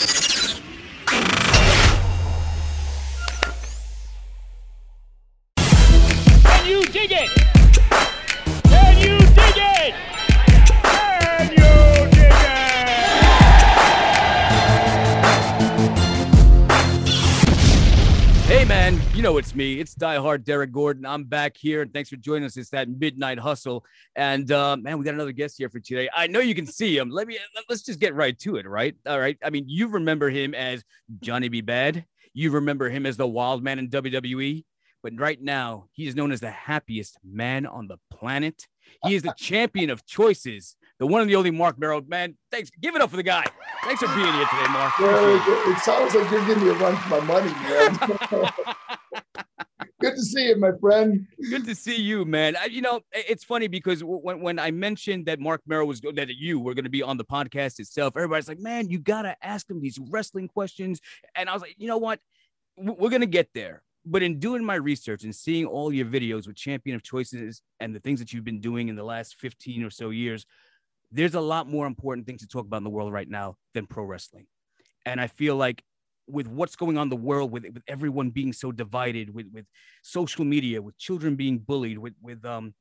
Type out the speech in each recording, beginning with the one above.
You dig it? Know it's me. It's Die Hard Derek Gordon. I'm back here, and thanks for joining us. It's that midnight hustle, and uh, man, we got another guest here for today. I know you can see him. Let me let's just get right to it, right? All right. I mean, you remember him as Johnny B. Badd. You remember him as the Wild Man in WWE, but right now he is known as the happiest man on the planet. He is the champion of choices, the one and the only Marc Mero. Man, thanks. Give it up for the guy. Thanks for being here today, Mark. Well, it, it sounds like you're giving me a run for my money, man. Good to see you, my friend. Good to see you, man. I, you know, it's funny because when, when I mentioned that Marc Mero was that you were going to be on the podcast itself, everybody's like, "Man, you gotta ask him these wrestling questions." And I was like, "You know what? We're gonna get there." But in doing my research and seeing all your videos with Champion of Choices and the things that you've been doing in the last 15 or so years, there's a lot more important things to talk about in the world right now than pro wrestling. And I feel like with what's going on in the world, with, with everyone being so divided, with, with social media, with children being bullied, with, with um,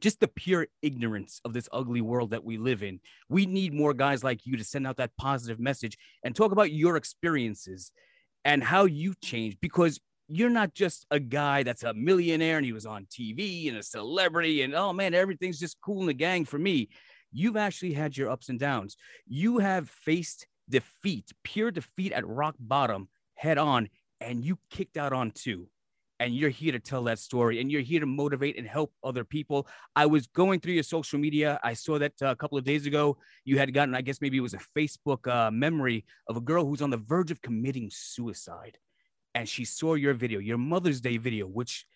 just the pure ignorance of this ugly world that we live in, we need more guys like you to send out that positive message and talk about your experiences and how you changed because you're not just a guy that's a millionaire and he was on TV and a celebrity and oh man, everything's just cool in the gang for me. You've actually had your ups and downs. You have faced defeat, pure defeat at rock bottom head on, and you kicked out on two. And you're here to tell that story and you're here to motivate and help other people. I was going through your social media. I saw that uh, a couple of days ago you had gotten, I guess maybe it was a Facebook uh, memory of a girl who's on the verge of committing suicide and she saw your video, your Mother's Day video, which,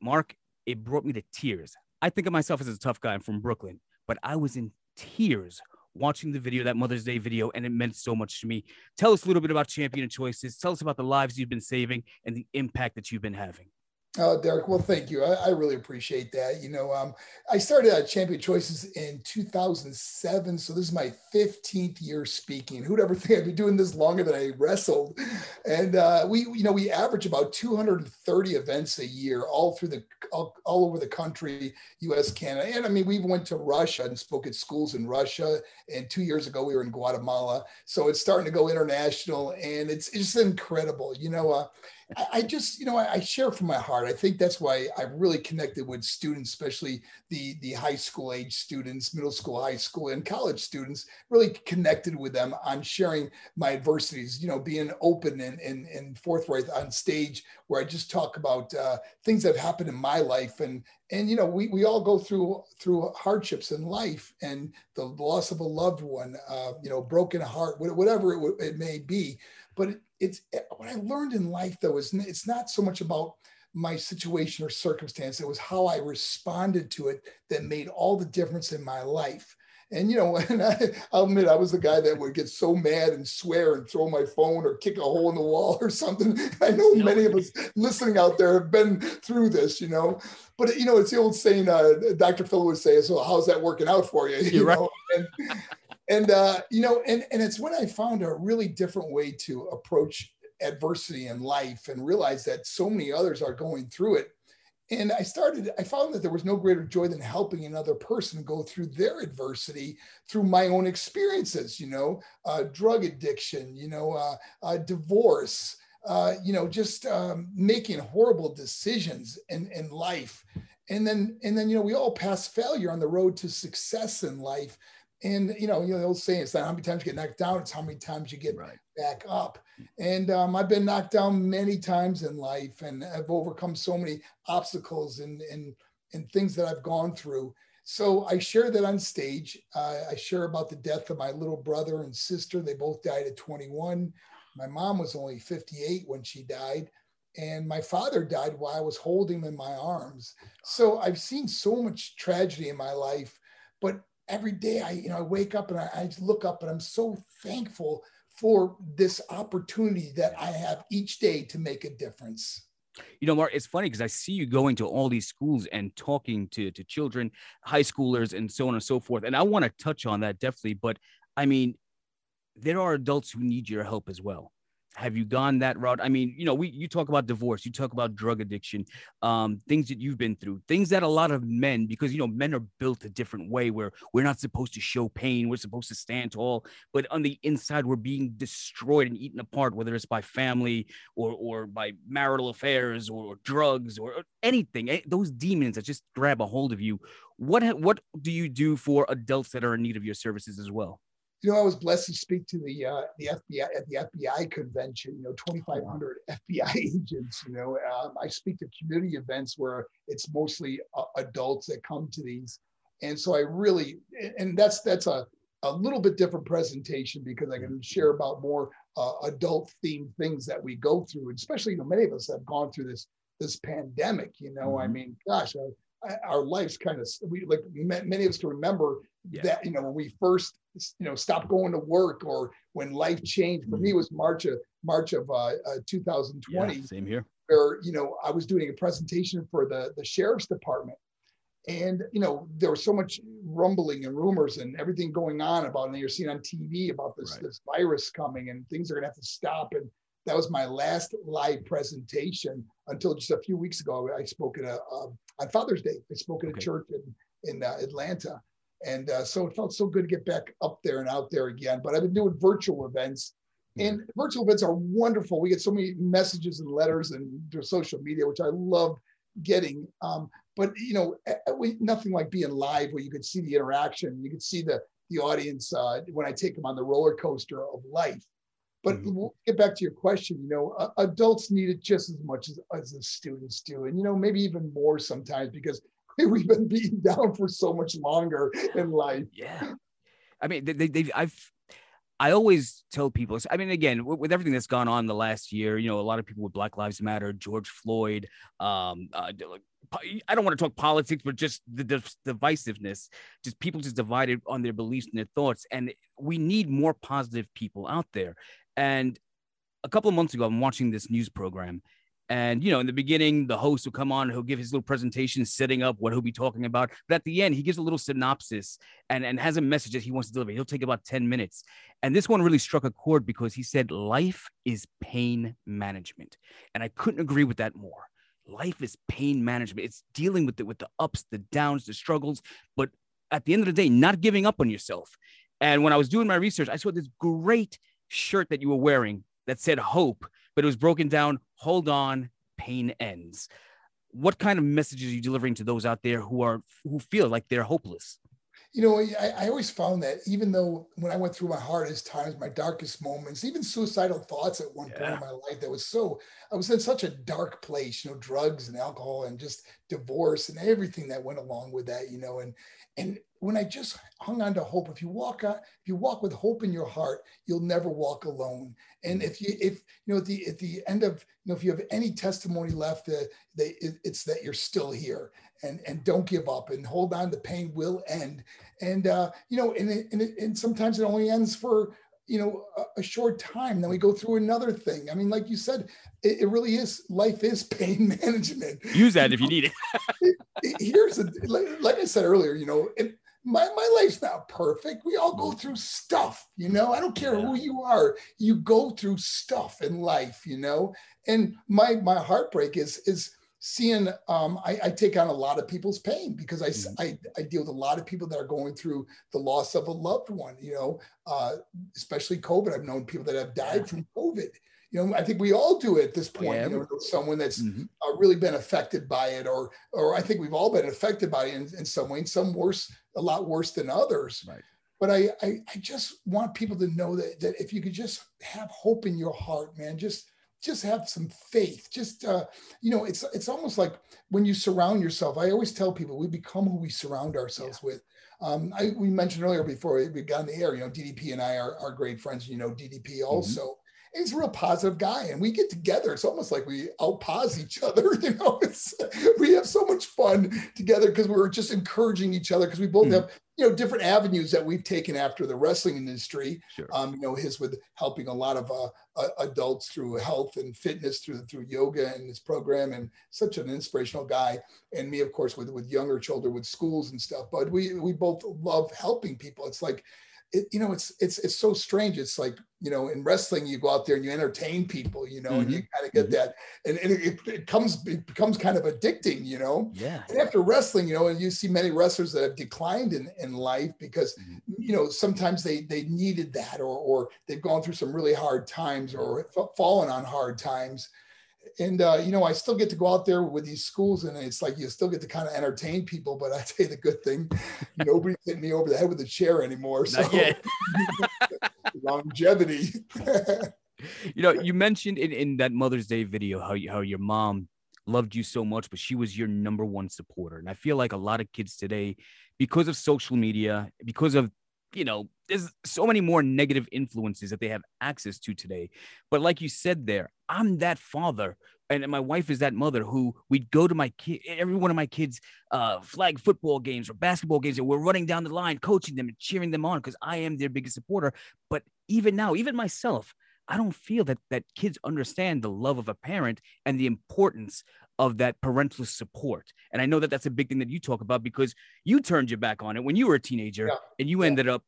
Mark, it brought me to tears. I think of myself as a tough guy. I'm from Brooklyn, but I was in tears watching the video, that Mother's Day video, and it meant so much to me. Tell us a little bit about Champion of Choices. Tell us about the lives you've been saving and the impact that you've been having. Oh, Derek. Well, thank you. I, I really appreciate that. You know, um, I started at Champion Choices in 2007, so this is my 15th year speaking. Who'd ever think I'd be doing this longer than I wrestled? And uh, we, you know, we average about 230 events a year, all through the, all, all over the country, U.S., Canada, and I mean, we went to Russia and spoke at schools in Russia. And two years ago, we were in Guatemala. So it's starting to go international, and it's, it's just incredible. You know, uh, I, I just, you know, I, I share from my heart. I think that's why I've really connected with students, especially the the high school age students, middle school, high school, and college students. Really connected with them on sharing my adversities. You know, being open and and, and forthright on stage, where I just talk about uh, things that have happened in my life, and and you know, we we all go through through hardships in life, and the loss of a loved one, uh, you know, broken heart, whatever it, it may be. But it's what I learned in life, though, is it's not so much about my situation or circumstance. It was how I responded to it that made all the difference in my life. And you know, when I, I'll admit I was the guy that would get so mad and swear and throw my phone or kick a hole in the wall or something. I know many of us listening out there have been through this, you know. But you know, it's the old saying uh, Dr. Phil would say, "So how's that working out for you?" you You're right. And, and uh, you know, and and it's when I found a really different way to approach adversity in life and realized that so many others are going through it. And I started, I found that there was no greater joy than helping another person go through their adversity through my own experiences, you know, uh, drug addiction, you know, uh, uh, divorce, uh, you know, just um, making horrible decisions in, in life. And then, and then, you know, we all pass failure on the road to success in life. And, you know, you know, the old saying, it's not how many times you get knocked down, it's how many times you get Right. back up. And um, I've been knocked down many times in life and I've overcome so many obstacles and, and, and things that I've gone through. So I share that on stage. Uh, I share about the death of my little brother and sister. They both died at 21. My mom was only 58 when she died. And my father died while I was holding him in my arms. So I've seen so much tragedy in my life, but every day I, you know, I wake up and I, I look up and I'm so thankful for this opportunity that I have each day to make a difference. You know, Mark, it's funny because I see you going to all these schools and talking to, to children, high schoolers, and so on and so forth. And I want to touch on that definitely. But I mean, there are adults who need your help as well have you gone that route? I mean you know we you talk about divorce you talk about drug addiction um, things that you've been through things that a lot of men because you know men are built a different way where we're not supposed to show pain we're supposed to stand tall but on the inside we're being destroyed and eaten apart whether it's by family or or by marital affairs or drugs or anything eh, those demons that just grab a hold of you. What what do you do for adults that are in need of your services as well you know, I was blessed to speak to the uh, the FBI at the FBI convention. You know, 2,500 FBI agents. You know, um, I speak to community events where it's mostly uh, adults that come to these, and so I really, and that's that's a a little bit different presentation because I can share about more uh, adult themed things that we go through, and especially you know many of us have gone through this this pandemic. You know, mm-hmm. I mean, gosh, our, our life's kind of we like many of us can remember yeah. that you know when we first you know stop going to work or when life changed for mm-hmm. me it was march of march of uh, uh, 2020 yeah, same here where you know i was doing a presentation for the the sheriff's department and you know there was so much rumbling and rumors and everything going on about and you're seeing on tv about this right. this virus coming and things are going to have to stop and that was my last live presentation until just a few weeks ago i spoke at a um, on father's day i spoke at okay. a church in in uh, atlanta and uh, so it felt so good to get back up there and out there again. But I've been doing virtual events, and virtual events are wonderful. We get so many messages and letters and through social media, which I love getting. Um, but you know, we, nothing like being live where you could see the interaction, you could see the the audience uh, when I take them on the roller coaster of life. But mm-hmm. we'll get back to your question. You know, uh, adults need it just as much as, as the students do, and you know, maybe even more sometimes because we've been beaten down for so much longer in life. Yeah. I mean, they, they, I've, I always tell people, I mean, again, with, with, everything that's gone on the last year, you know, a lot of people with Black Lives Matter, George Floyd, um, uh, I don't want to talk politics, but just the divisiveness, just people just divided on their beliefs and their thoughts. And we need more positive people out there. And a couple of months ago, I'm watching this news program and you know, in the beginning, the host will come on, he'll give his little presentation, setting up what he'll be talking about. But at the end, he gives a little synopsis and, and has a message that he wants to deliver. He'll take about 10 minutes. And this one really struck a chord because he said, Life is pain management. And I couldn't agree with that more. Life is pain management. It's dealing with the with the ups, the downs, the struggles, but at the end of the day, not giving up on yourself. And when I was doing my research, I saw this great shirt that you were wearing that said hope but it was broken down. Hold on, pain ends. What kind of messages are you delivering to those out there who are who feel like they're hopeless? You know, I, I always found that even though when I went through my hardest times, my darkest moments, even suicidal thoughts at one yeah. point in my life, that was so I was in such a dark place. You know, drugs and alcohol and just divorce and everything that went along with that. You know, and and when I just hung on to hope, if you walk on, if you walk with hope in your heart, you'll never walk alone. And if you, if you know, at the at the end of, you know, if you have any testimony left, uh, they, it's that you're still here, and and don't give up, and hold on. The pain will end, and uh, you know, and it, and, it, and sometimes it only ends for you know a, a, short time. Then we go through another thing. I mean like you said it, it really is life is pain management. Use that if you need it, it here's a like, like, i said earlier you know my, my life's not perfect. We all go through stuff you know? I don't care yeah. who you are. You go through stuff in life you know? And my my heartbreak is is seeing um, I, I, take on a lot of people's pain because I, mm-hmm. I, I deal with a lot of people that are going through the loss of a loved one you know uh, especially covid i've known people that have died yeah. from covid you know i think we all do it at this point yeah. you know someone that's mm-hmm. uh, really been affected by it or or i think we've all been affected by it in, in some way and some worse a lot worse than others right but I, I, I just want people to know that that if you could just have hope in your heart man just just have some faith just uh, you know it's it's almost like when you surround yourself i always tell people we become who we surround ourselves yeah. with um, I, we mentioned earlier before we got in the air you know ddp and i are, are great friends you know ddp mm-hmm. also mm-hmm he's a real positive guy and we get together it's almost like we outpause each other you know it's, we have so much fun together because we're just encouraging each other because we both mm. have you know different avenues that we've taken after the wrestling industry sure. um, you know his with helping a lot of uh, uh, adults through health and fitness through through yoga and his program and such an inspirational guy. And me of course with with younger children with schools and stuff. But we we both love helping people. It's like it, you know, it's it's it's so strange. It's like you know, in wrestling, you go out there and you entertain people, you know, mm-hmm. and you kind of get mm-hmm. that, and, and it, it, comes it becomes kind of addicting, you know. Yeah. And after wrestling, you know, and you see many wrestlers that have declined in in life because mm-hmm. you know sometimes they they needed that or or they've gone through some really hard times or fallen on hard times and uh, you know, I still get to go out there with these schools, and it's like you still get to kind of entertain people. But I tell you the good thing, nobody's hitting me over the head with a chair anymore. So longevity. you know, you mentioned in, in that Mother's Day video how you, how your mom loved you so much, but she was your number one supporter. And I feel like a lot of kids today, because of social media, because of you know, there's so many more negative influences that they have access to today. But like you said there, I'm that father and my wife is that mother who we'd go to my kid every one of my kids uh flag football games or basketball games and we're running down the line coaching them and cheering them on because i am their biggest supporter but even now even myself i don't feel that that kids understand the love of a parent and the importance of that parental support and i know that that's a big thing that you talk about because you turned your back on it when you were a teenager yeah. and you yeah. ended up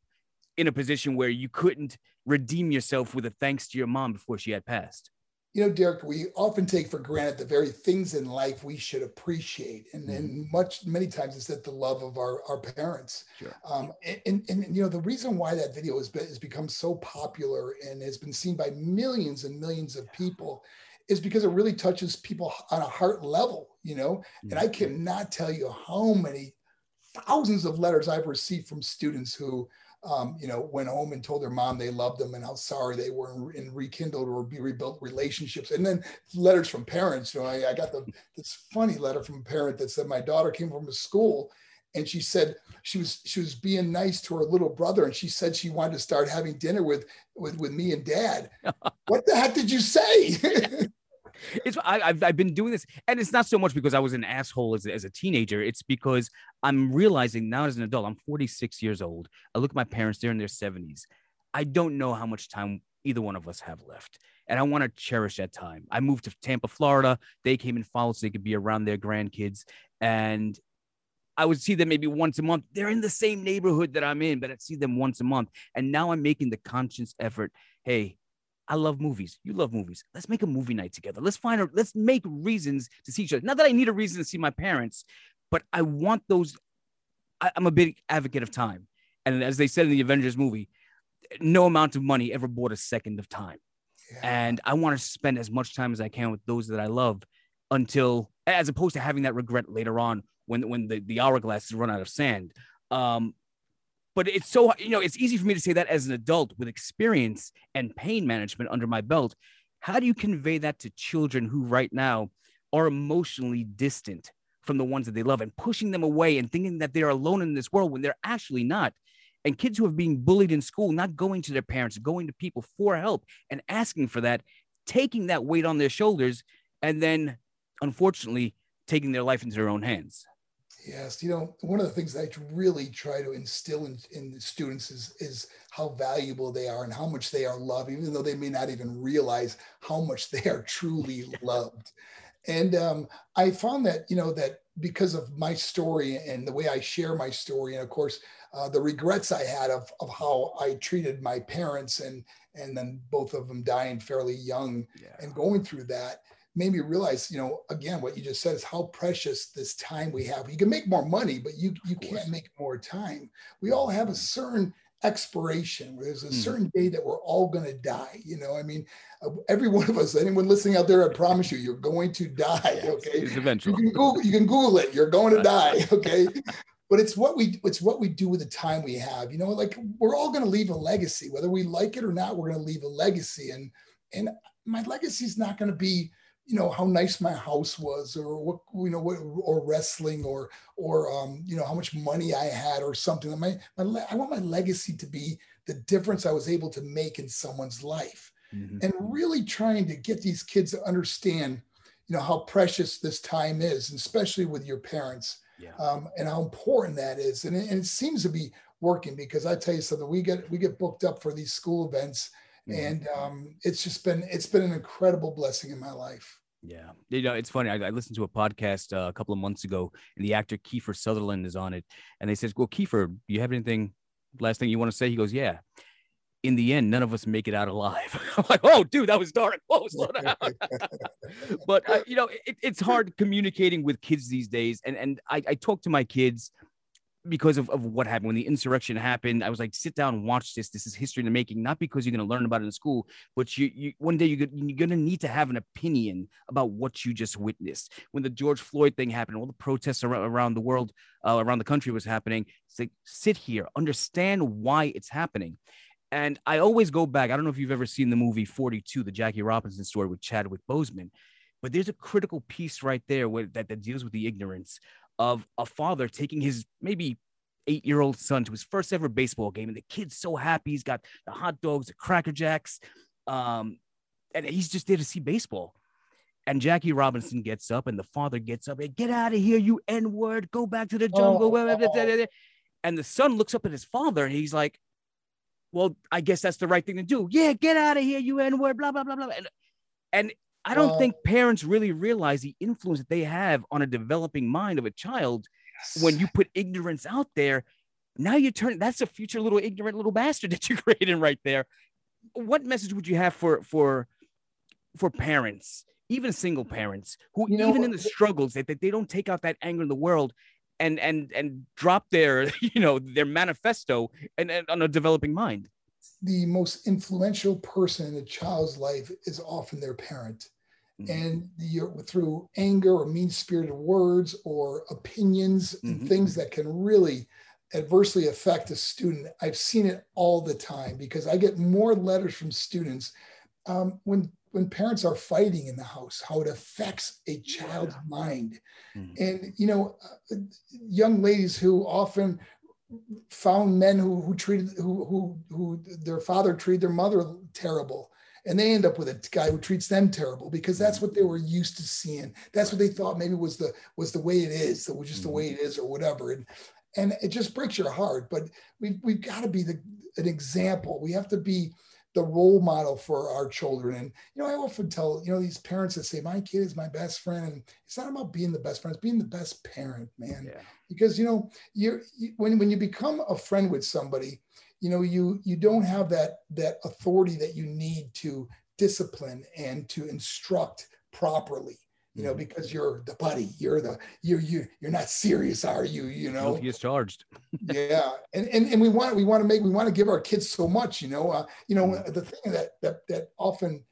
in a position where you couldn't redeem yourself with a thanks to your mom before she had passed you know, Derek, we often take for granted the very things in life we should appreciate. And then mm-hmm. much, many times it's that the love of our, our parents. Sure. Um, and, and, and, you know, the reason why that video has, been, has become so popular and has been seen by millions and millions of people is because it really touches people on a heart level, you know, mm-hmm. and I mm-hmm. cannot tell you how many thousands of letters I've received from students who um, you know, went home and told their mom they loved them and how sorry they were in rekindled or be rebuilt relationships. And then letters from parents. You know, I, I got the, this funny letter from a parent that said my daughter came from a school and she said she was she was being nice to her little brother and she said she wanted to start having dinner with with, with me and dad. what the heck did you say? it's I, have I've been doing this, and it's not so much because I was an asshole as, as a teenager. It's because I'm realizing now as an adult, I'm 46 years old. I look at my parents; they're in their 70s. I don't know how much time either one of us have left, and I want to cherish that time. I moved to Tampa, Florida. They came and followed so they could be around their grandkids, and I would see them maybe once a month. They're in the same neighborhood that I'm in, but I'd see them once a month. And now I'm making the conscious effort. Hey, I love movies. You love movies. Let's make a movie night together. Let's find a, let's make reasons to see each other. Not that I need a reason to see my parents, but I want those. I, I'm a big advocate of time. And as they said in the Avengers movie, no amount of money ever bought a second of time. Yeah. And I want to spend as much time as I can with those that I love until, as opposed to having that regret later on when, when the, the hourglass is run out of sand. Um, but it's so you know it's easy for me to say that as an adult with experience and pain management under my belt. How do you convey that to children who right now are emotionally distant from the ones that they love and pushing them away and thinking that they're alone in this world when they're actually not? And kids who have been bullied in school not going to their parents going to people for help and asking for that taking that weight on their shoulders and then unfortunately taking their life into their own hands Yes, you know, one of the things that I really try to instill in, in the students is, is how valuable they are and how much they are loved, even though they may not even realize how much they are truly loved. And um, I found that, you know, that because of my story and the way I share my story, and of course, uh, the regrets I had of, of how I treated my parents and and then both of them dying fairly young yeah. and going through that, made me realize, you know, again, what you just said is how precious this time we have. You can make more money, but you you can't make more time. We all have a certain expiration. There's a hmm. certain day that we're all going to die. You know, I mean, uh, every one of us, anyone listening out there, I promise you, you're going to die. Okay, eventually. You can Google, you can Google it. You're going to die. Okay. but it's what we it's what we do with the time we have you know like we're all going to leave a legacy whether we like it or not we're going to leave a legacy and and my legacy is not going to be you know how nice my house was or what you know what or wrestling or or um, you know how much money i had or something my, my i want my legacy to be the difference i was able to make in someone's life mm-hmm. and really trying to get these kids to understand you know how precious this time is especially with your parents yeah. um, and how important that is and it, and it seems to be working because i tell you something we get we get booked up for these school events Mm-hmm. And um, it's just been it's been an incredible blessing in my life. Yeah, you know, it's funny. I, I listened to a podcast uh, a couple of months ago, and the actor Kiefer Sutherland is on it, and they said, "Well, Kiefer, do you have anything last thing you want to say? He goes, Yeah. In the end, none of us make it out alive. I'm like, oh, dude, that was dark. Whoa, slow down. but uh, you know, it, it's hard communicating with kids these days. And and I, I talk to my kids because of, of what happened when the insurrection happened. I was like, sit down watch this. This is history in the making, not because you're going to learn about it in school, but you, you one day you're, going to need to have an opinion about what you just witnessed. When the George Floyd thing happened, all the protests around, around the world, uh, around the country was happening. It's like, sit here, understand why it's happening. And I always go back. I don't know if you've ever seen the movie 42, the Jackie Robinson story with Chadwick Boseman, but there's a critical piece right there where, that, that deals with the ignorance of a father taking his maybe eight year old son to his first ever baseball game. And the kid's so happy. He's got the hot dogs, the Cracker Jacks. Um, and he's just there to see baseball. And Jackie Robinson gets up, and the father gets up and get out of here, you N word, go back to the jungle. Oh. And the son looks up at his father and he's like, Well, I guess that's the right thing to do. Yeah, get out of here, you N word, blah, blah, blah, blah. And, and I don't uh, think parents really realize the influence that they have on a developing mind of a child yes. when you put ignorance out there. Now you turn that's a future little ignorant little bastard that you're creating right there. What message would you have for for for parents, even single parents, who you know, even in the struggles that, that they don't take out that anger in the world and and and drop their you know their manifesto and, and on a developing mind the most influential person in a child's life is often their parent Mm-hmm. And you're, through anger or mean spirited words or opinions mm-hmm. and things that can really adversely affect a student. I've seen it all the time because I get more letters from students um, when when parents are fighting in the house, how it affects a child's yeah. mind. Mm-hmm. And you know, uh, young ladies who often found men who who treated who who who their father treated their mother terrible and they end up with a guy who treats them terrible because that's what they were used to seeing. That's what they thought maybe was the was the way it is, that was just the way mm-hmm. it is, or whatever. And and it just breaks your heart. But we've we've got to be the an example. We have to be the role model for our children. And you know, I often tell you know these parents that say my kid is my best friend, and it's not about being the best friend; it's being the best parent, man. Yeah. Because you know, you're you, when when you become a friend with somebody, you know you you don't have that that authority that you need to discipline and to instruct properly you know mm-hmm. because you're the buddy you're the you're you you're not serious are you you know he gets charged yeah and, and and we want we want to make we want to give our kids so much you know uh, you know mm-hmm. the thing that that that often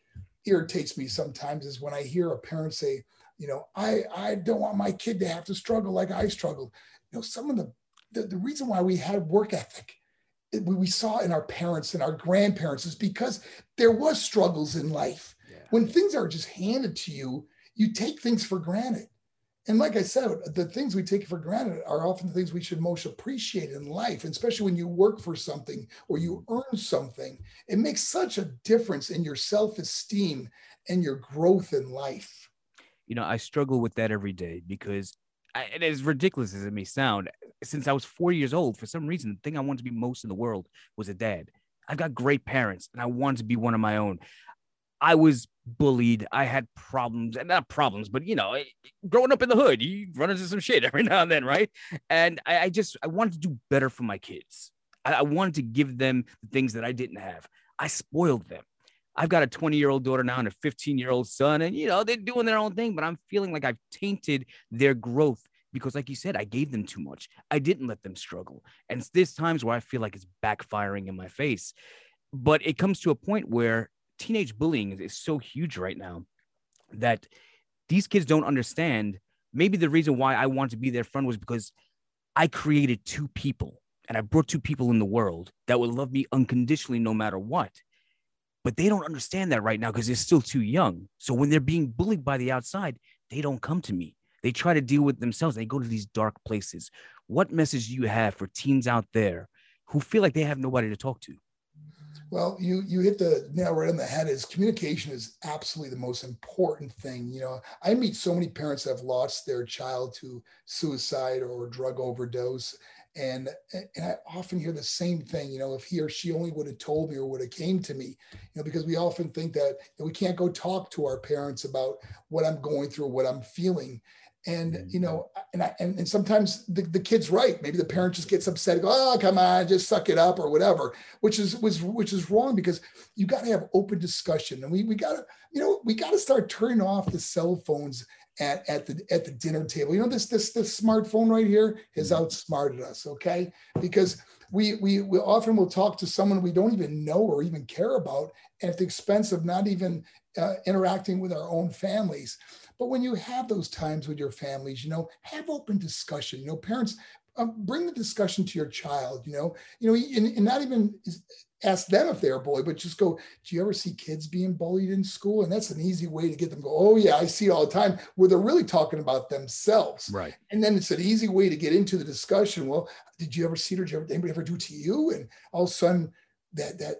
irritates me sometimes is when i hear a parent say you know i i don't want my kid to have to struggle like i struggled you know some of the the, the reason why we had work ethic we saw in our parents and our grandparents is because there was struggles in life. Yeah. When things are just handed to you, you take things for granted. And like I said, the things we take for granted are often the things we should most appreciate in life, and especially when you work for something or you mm-hmm. earn something. It makes such a difference in your self-esteem and your growth in life. You know, I struggle with that every day because and as ridiculous as it may sound, since I was four years old, for some reason, the thing I wanted to be most in the world was a dad. I've got great parents and I wanted to be one of my own. I was bullied. I had problems, and not problems, but you know, growing up in the hood, you run into some shit every now and then, right? And I, I just I wanted to do better for my kids. I, I wanted to give them the things that I didn't have. I spoiled them. I've got a 20 year old daughter now and a 15 year old son, and you know, they're doing their own thing, but I'm feeling like I've tainted their growth because, like you said, I gave them too much. I didn't let them struggle. And there's times where I feel like it's backfiring in my face. But it comes to a point where teenage bullying is, is so huge right now that these kids don't understand. Maybe the reason why I wanted to be their friend was because I created two people and I brought two people in the world that would love me unconditionally no matter what but they don't understand that right now because they're still too young. So when they're being bullied by the outside, they don't come to me. They try to deal with themselves. They go to these dark places. What message do you have for teens out there who feel like they have nobody to talk to? Well, you you hit the nail right on the head. Is communication is absolutely the most important thing. You know, I meet so many parents that have lost their child to suicide or drug overdose, and, and I often hear the same thing, you know, if he or she only would have told me or would have came to me, you know, because we often think that we can't go talk to our parents about what I'm going through, what I'm feeling. And mm-hmm. you know, and I, and, and sometimes the, the kid's right. Maybe the parent just gets upset, and go, "Oh, come on, just suck it up," or whatever, which is was which is wrong because you got to have open discussion, and we we got to you know we got to start turning off the cell phones at, at the at the dinner table. You know, this this this smartphone right here has outsmarted us, okay? Because we we we often will talk to someone we don't even know or even care about at the expense of not even uh, interacting with our own families. But when you have those times with your families, you know, have open discussion. You know, parents um, bring the discussion to your child. You know, you know, and, and not even ask them if they're bullied, but just go, do you ever see kids being bullied in school? And that's an easy way to get them to go, oh yeah, I see it all the time, where they're really talking about themselves. Right. And then it's an easy way to get into the discussion. Well, did you ever see it or did, ever, anybody ever do to you? And all of a sudden that that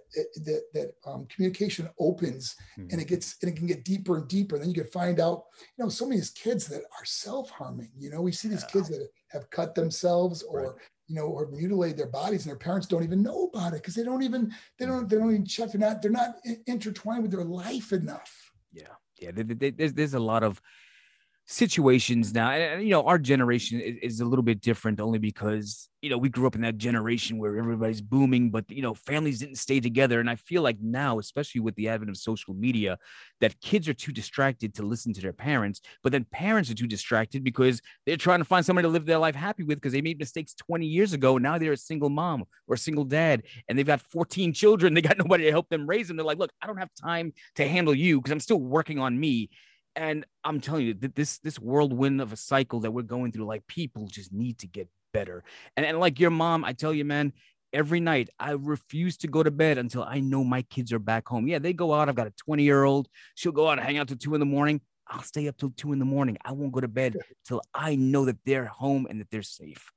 that that um, communication opens mm-hmm. and it gets and it can get deeper and deeper. And then you can find out, you know, so many of these kids that are self-harming. You know, we see these yeah. kids that have cut themselves or right you know, or mutilate their bodies, and their parents don't even know about it because they don't even they don't they don't even check. They're not they're not intertwined with their life enough. Yeah, yeah. There's there's a lot of situations now and, you know our generation is, is, a little bit different only because you know we grew up in that generation where everybody's booming but you know families didn't stay together and i feel like now especially with the advent of social media that kids are too distracted to listen to their parents but then parents are too distracted because they're trying to find somebody to live their life happy with because they made mistakes 20 years ago now they're a single mom or a single dad and they've got 14 children they got nobody to help them raise them they're like look i don't have time to handle you because i'm still working on me and I'm telling you that this this whirlwind of a cycle that we're going through, like people just need to get better. And, and like your mom, I tell you, man, every night I refuse to go to bed until I know my kids are back home. Yeah, they go out. I've got a 20 year old. She'll go out and hang out till two in the morning. I'll stay up till two in the morning. I won't go to bed till I know that they're home and that they're safe.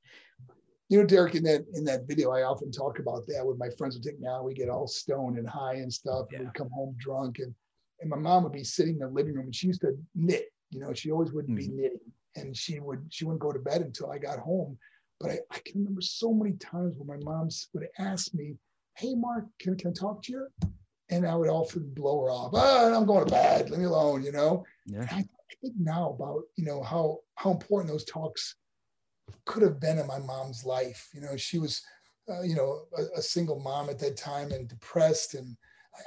You know, Derek, in that in that video, I often talk about that with my friends. We take now we get all stoned and high and stuff, yeah. and we come home drunk and and my mom would be sitting in the living room and she used to knit you know she always would mm-hmm. be knitting and she would she wouldn't go to bed until i got home. But I, I can remember so many times when my mom would ask me hey mark can, can i talk to you? And i would often blow her off. Oh, i'm going to bed. Leave me alone you know? Yeah. I, I think now about you know how how important those talks could have been in my mom's life. You know she was uh, you know a, a single mom at that time and depressed and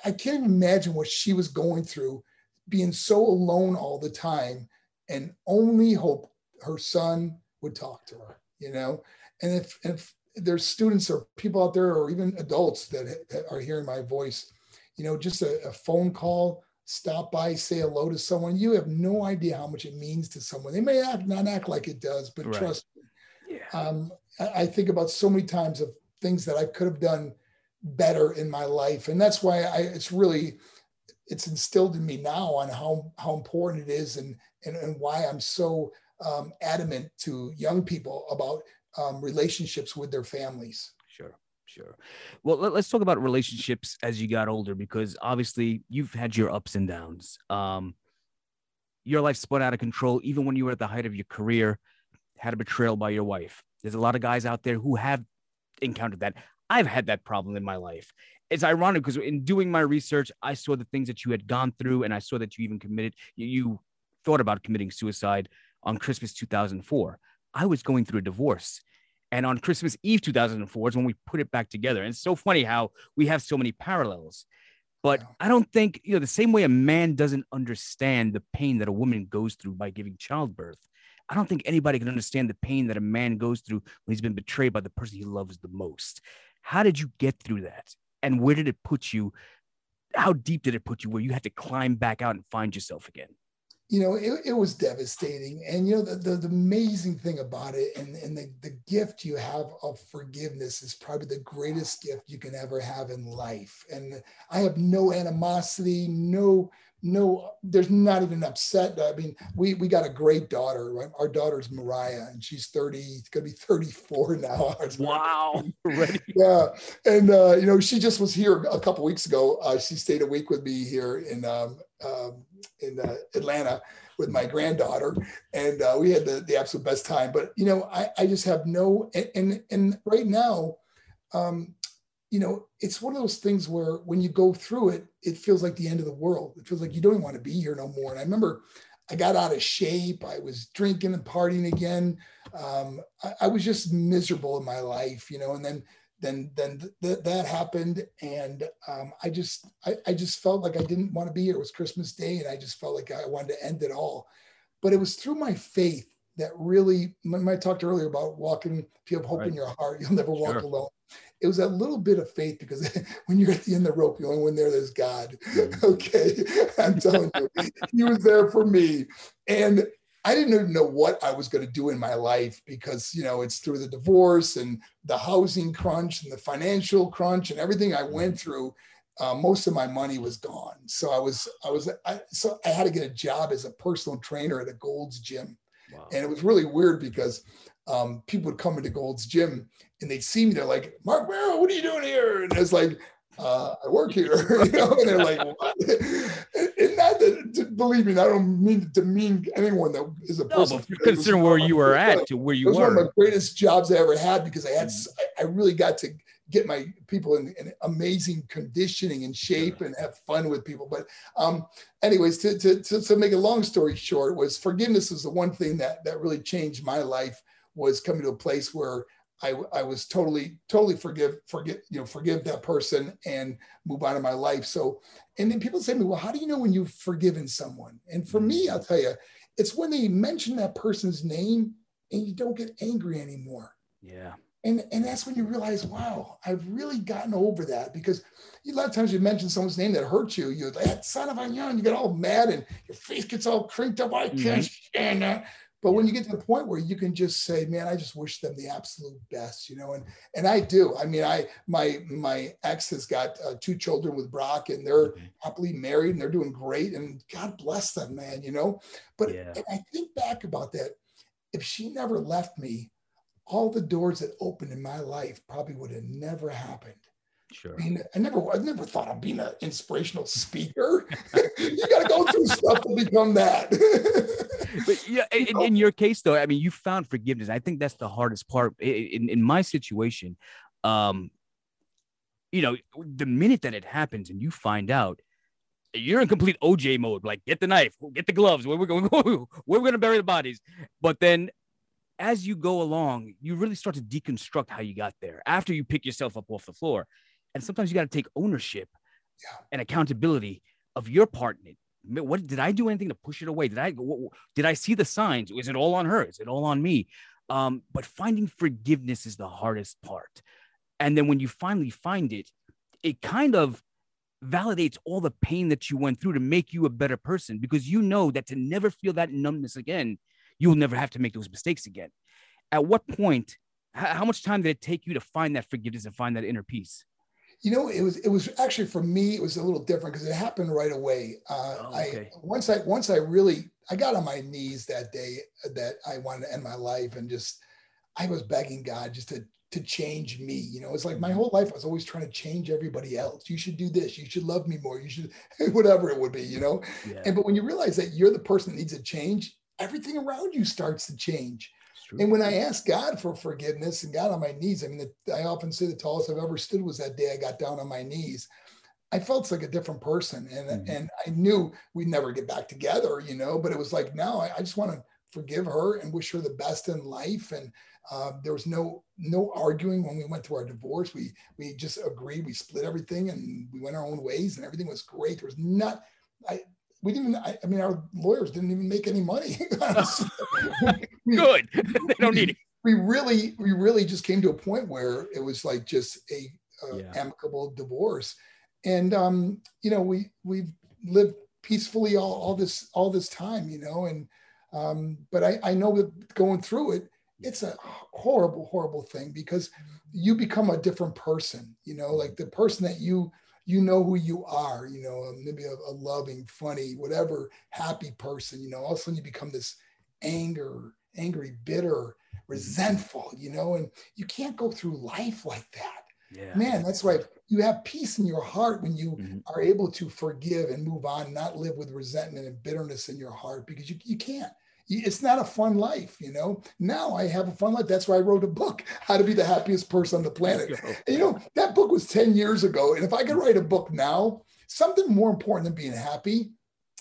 I can't imagine what she was going through, being so alone all the time and only hope her son would talk to her, you know? And if, if there's students or people out there or even adults that, that are hearing my voice, you know, just a, a, phone call, stop by, say hello to someone, you have no idea how much it means to someone. They may act, not act like it does, but right. trust me. Yeah. Um, I, I think about so many times of things that I could have done better in my life. And that's why I, it's really it's instilled in me now on how how important it is and and, and why i'm so um, adamant to young people about um, relationships with their families. Sure sure. Well let, us talk about relationships as you got older because obviously you've had your ups and downs. Um, your life spun out of control even when you were at the height of your career had a betrayal by your wife. There's a lot of guys out there who have encountered that I've had that problem in my life. It's ironic because in doing my research, I saw the things that you had gone through, and I saw that you even committed, you, thought about committing suicide on Christmas 2004. I was going through a divorce. And on Christmas Eve 2004 is when we put it back together. And it's so funny how we have so many parallels. But I don't think, you know, the same way a man doesn't understand the pain that a woman goes through by giving childbirth, I don't think anybody can understand the pain that a man goes through when he's been betrayed by the person he loves the most. How did you get through that? And where did it put you? How deep did it put you where you had to climb back out and find yourself again? You know, it, it was devastating. And, you know, the, the, the amazing thing about it and, and the, the gift you have of forgiveness is probably the greatest gift you can ever have in life. And I have no animosity, no no, there's not even upset. I mean, we we got a great daughter. Right? Our daughter's Mariah, and she's 30, it's gonna be 34 now. Wow. yeah. And uh, you know, she just was here a couple weeks ago. Uh, she stayed a week with me here in um, um, in uh, Atlanta with my granddaughter, and uh, we had the, the absolute best time. But you know, I, I just have no and and, and right now, um, you know, it's one of those things where when you go through it, it feels like the end of the world. It feels like you don't even want to be here no more. And I remember I got out of shape. I was drinking and partying again. Um, I, I, was just miserable in my life, you know. And then then then th- th- that happened, and um, I just I, I just felt like I didn't want to be here. It was Christmas Day, and I just felt like I wanted to end it all. But it was through my faith that really, when I talked earlier about walking, if you have hope right. in your heart, you'll never walk sure. alone it was a little bit of faith because when you're at the end of the rope, the only one there there's God. Mm-hmm. okay. I'm telling you, he was there for me. And I didn't even know what I was going to do in my life because, you know, it's through the divorce and the housing crunch and the financial crunch and everything I went mm-hmm. through. Uh, most of my money was gone. So I was, I was, I, so I had to get a job as a personal trainer at a Gold's gym. Wow. And it was really weird because um, people would come into Gold's gym and they'd see me. They're like, Marc Mero, what are you doing here? And it's like, uh, I work here, you know, and they're like, what? And not that, to, believe me, I don't mean to demean anyone that is a person. No, but considering where you were at to where you it was were. one of my greatest jobs I ever had because I had, I really got to get my people in, in amazing conditioning and shape and have fun with people. But um, anyways, to, to, to, to make a long story short was forgiveness is the one thing that, that really changed my life was coming to a place where I, I was totally, totally forgive, forget, you know, forgive that person and move on in my life. So, and then people say to me, well, how do you know when you've forgiven someone? And for me, I'll tell you, it's when they mention that person's name and you don't get angry anymore. Yeah. And, and that's when you realize, wow, I've really gotten over that because a lot of times you mention someone's name that hurts you. You're like, that son of a gun, you get all mad and your face gets all crinked up. I can't mm-hmm. stand that. But when you get to the point where you can just say, "Man, I just wish them the absolute best," you know, and and I do. I mean, I my my ex has got uh, two children with Brock, and they're mm-hmm. happily married, and they're doing great, and God bless them, man, you know. But yeah. I think back about that. If she never left me, all the doors that opened in my life probably would have never happened. Sure. I mean, I never, I never thought of being an inspirational speaker. you got to go through stuff to become that. but yeah, in, in, your case though, I mean, you found forgiveness. I think that's the hardest part. In, in my situation, um, you know, the minute that it happens and you find out, you're in complete OJ mode. Like, get the knife, get the gloves. Where we're going, where we're going to bury the bodies. But then, as you go along, you really start to deconstruct how you got there. After you pick yourself up off the floor, and sometimes you got to take ownership yeah. and accountability of your part in it. What did I do anything to push it away? Did I what, did I see the signs? Is it all on her? Is it all on me? Um, but finding forgiveness is the hardest part. And then when you finally find it, it kind of validates all the pain that you went through to make you a better person because you know that to never feel that numbness again, you'll never have to make those mistakes again. At what point, how much time did it take you to find that forgiveness and find that inner peace? You know, it was it was actually for me it was a little different because it happened right away. Uh, oh, okay. I once I once I really I got on my knees that day that I wanted to end my life and just I was begging God just to to change me. You know, it's like my mm-hmm. whole life I was always trying to change everybody else. You should do this. You should love me more. You should whatever it would be. You know, yeah. and but when you realize that you're the person that needs to change, everything around you starts to change. And when I asked God for forgiveness and got on my knees, I mean, the, I often say the tallest I've ever stood was that day I got down on my knees. I felt like a different person, and mm-hmm. and I knew we'd never get back together, you know. But it was like now I, I just want to forgive her and wish her the best in life. And uh, there was no no arguing when we went through our divorce. We we just agreed. We split everything and we went our own ways, and everything was great. There was not. I we didn't I, I, mean our lawyers didn't even make any money. Good. They don't need it. we really we really just came to a point where it was like just a, a yeah. amicable divorce. And um you know we we've lived peacefully all, all this all this time you know and um but i i know that going through it it's a horrible horrible thing because you become a different person you know like the person that you you know who you are, you know, maybe a, a, loving, funny, whatever, happy person, you know, all of a sudden you become this anger, angry, bitter, resentful, you know, and you can't go through life like that. Yeah. Man, that's right. You have peace in your heart when you mm-hmm. are able to forgive and move on, not live with resentment and bitterness in your heart because you, you can't it's not a fun life, you know. Now I have a fun life. That's why I wrote a book, How to Be the Happiest Person on the Planet. And, you know, that book was 10 years ago. And if I could write a book now, something more important than being happy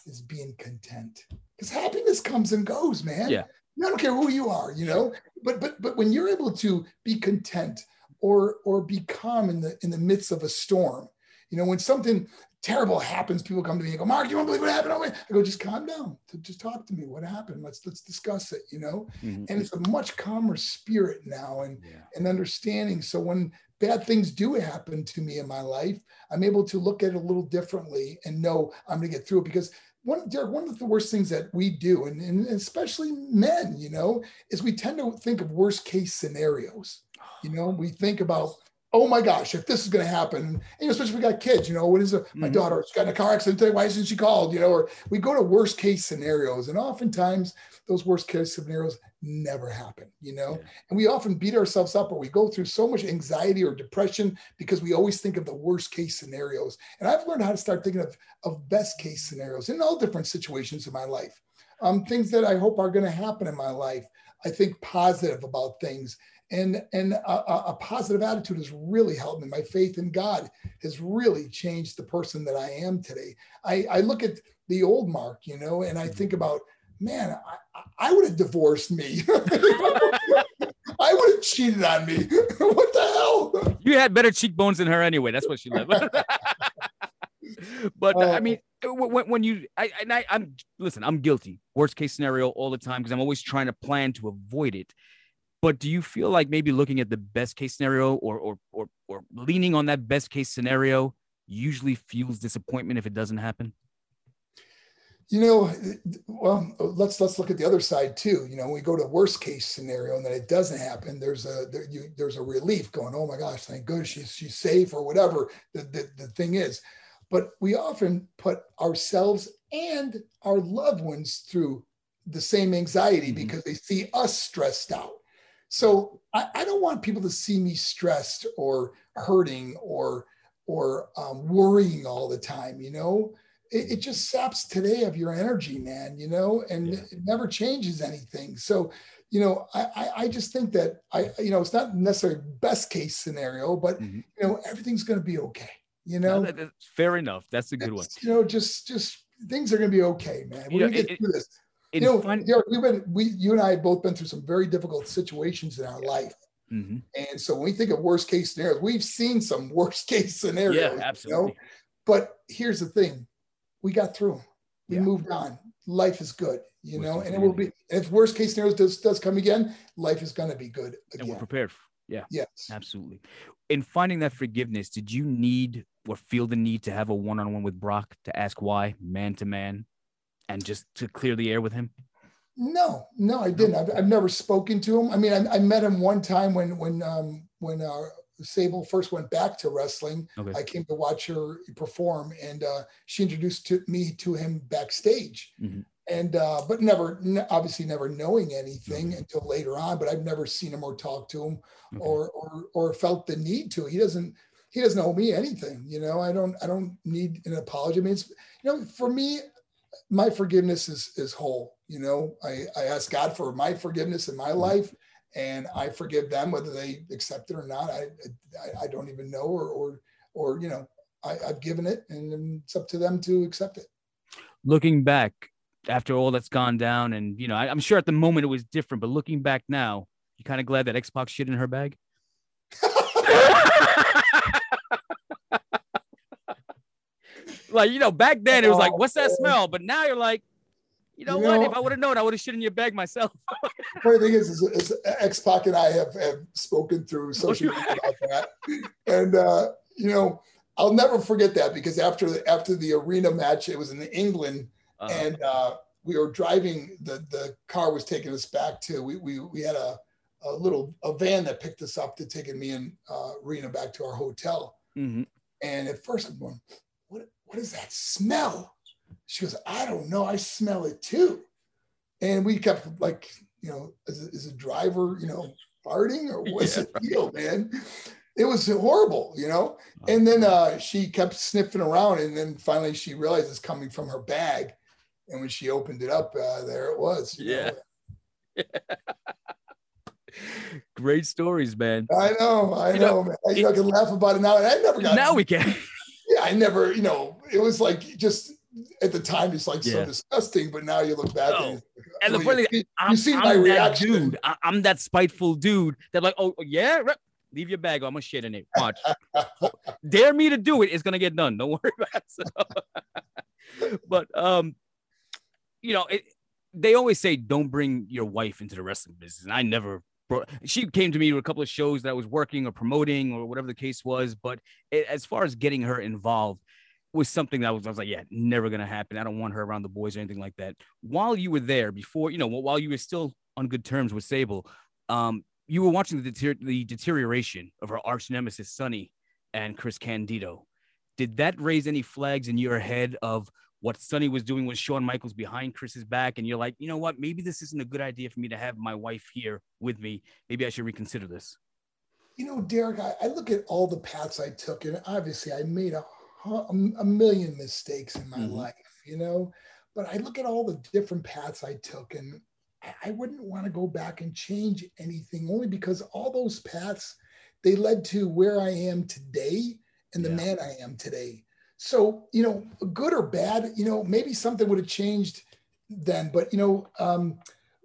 is being content. because happiness comes and goes, man. Yeah. I don't care who you are, you know. But but but when you're able to be content or or be calm in the in the midst of a storm, you know, when something terrible happens, people come to me and go, Mark, you won't believe what happened. I go, just calm down. Just talk to me. What happened? Let's let's discuss it, you know. Mhm. And it's a much calmer spirit now and Yeah. and understanding. So when bad things do happen to me in my life, I'm able to look at it a little differently and know I'm going to get through it because one, Derek, one of the worst things that we do, and, and especially men, you know, is we tend to think of worst case scenarios. You know, we think about, oh my gosh, if this is going to happen, and you know, especially if we got kids, you know, what is it? My Mhm. daughter got in a car accident today. Why isn't she called? You know, or we go to worst case scenarios, and oftentimes those worst case scenarios never happen. You know, Yeah. and we often beat ourselves up or we go through so much anxiety or depression because we always think of the worst case scenarios. And I've learned how to start thinking of, of best case scenarios in all different situations in my life. Um, things that I hope are going to happen in my life. I think positive about things. And, and a, a- positive attitude has really helped me. My faith in God has really changed the person that I am today. I, I look at the old Marc, you know, and I think mm-hmm. about, man, I, I- would have divorced me. I would have cheated on me. what the hell? You had better cheekbones than her anyway. That's what she lived. but I Oh. Uh, mean, when, when you, I, and I, I'm listen, I'm guilty. Worst case scenario all the time because I'm always trying to plan to avoid it. But do you feel like maybe looking at the best case scenario or or or, or leaning on that best case scenario usually fuels disappointment if it doesn't happen? You know, well, let's let's look at the other side too. You know, when we go to worst case scenario and then it doesn't happen. There's a there, you, there's a relief going. Oh my gosh, thank goodness she's she's safe or whatever the, the the thing is. But we often put ourselves and our loved ones through the same anxiety Mhm. because they see us stressed out. So I, I don't want people to see me stressed or hurting or or um, worrying all the time. You know, it, it just saps today of your energy, man. You know, and Yeah. it never changes anything. So, you know, I, I I just think that I you know it's not necessarily best case scenario, but Mhm. you know everything's going to be okay. You No, know, that's fair enough. That's a good one. You know, just just things are going to be okay, man. We're going to get it- through this. You know, fin- Derek, we've been we you and I have both been through some very difficult situations in our life. Mhm. And so when we think of worst case scenarios, we've seen some worst case scenarios. Yeah, you know? absolutely. But here's the thing: we got through. 'em. We Yeah. moved on. Life is good, you Which know, and it will be. If worst case scenarios does, does come again, life is going to be good Again. And we're prepared. Yeah. Yes. Absolutely. In finding that forgiveness, did you need or feel the need to have a one on one with Brock to ask why, man to man, and just to clear the air with him? No, no, I didn't. I've, I've never spoken to him. I mean, I, I met him one time when when um, when uh, Sable first went back to wrestling. Okay. I came to watch her perform, and uh, she introduced to me to him backstage. Mhm. And uh, but never, n- obviously, never knowing anything Okay. until later on. But I've never seen him or talked to him Okay. or or or felt the need to. He doesn't he doesn't owe me anything. You know, I don't I don't need an apology. I mean, it's you know, for me, my forgiveness is is whole. You know, I I ask God for my forgiveness in my mm-hmm. life, and I forgive them whether they accept it or not. I I, I don't even know, or or or you know, I, I've given it, and it's up to them to accept it. Looking back after all that's gone down, and you know, I, I'm sure at the moment it was different, but looking back now, you kind of glad that X Pac shit in her bag. Like you know, back then it was like, Oh, "What's that smell?" But now you're like, you know You what? know- if I would have known, I would have shit in your bag myself. funny thing is, is, is X Pac and I have, have spoken through social media about that, and uh, you know, I'll never forget that because after the after the arena match, it was in England, Uh, and uh, we were driving. the The car was taking us back to. We we we had a a little a van that picked us up to taking me and uh, Rena back to our hotel. mhm. And at first I'm going, what, is that smell? She goes, I don't know. I smell it too. And we kept like, you know, is, is a driver, you know, farting or what's Yeah, the deal, man? It was horrible, you know? And then uh, she kept sniffing around and then finally she realized it's coming from her bag. And when she opened it up, uh, there it was. you. Yeah. Great stories, man. I know, I You know, man. I, I can laugh about it now. I never got Now we can. yeah, I never, you know, it was like just at the time it's like so disgusting, but now you look back Oh. and, And the oh, funny you, thing, you I'm, see I'm my reaction. dude. I, am that spiteful dude that like, oh yeah, right, leave your bag. I'm gonna shit in it. Watch. Dare me to do it. It's gonna get done. Don't worry about it. But um, you know, it, they always say don't bring your wife into the wrestling business, and I never. She came to me with a couple of shows that I was working or promoting or whatever the case was, but it, as far as getting her involved was something that was I was like, yeah, never gonna happen. I don't want her around the boys or anything like that. While you were there, before you know, while you were still on good terms with Sable, um, you were watching the, deter- the deterioration of her arch nemesis Sonny and Chris Candido. Did that raise any flags in your head of what Sonny was doing with Shawn Michaels behind Chris's back? And you're like, you know what? Maybe this isn't a good idea for me to have my wife here with me. Maybe I should reconsider this. You know, Derek, I, I look at all the paths I took, and obviously I made a, a million mistakes in my Mhm. life, you know, but I look at all the different paths I took, and I, I wouldn't want to go back and change anything only because all those paths they led to where I am today and the Yeah. man I am today. So, you know, good or bad, you know, maybe something would have changed then. But, you know, um,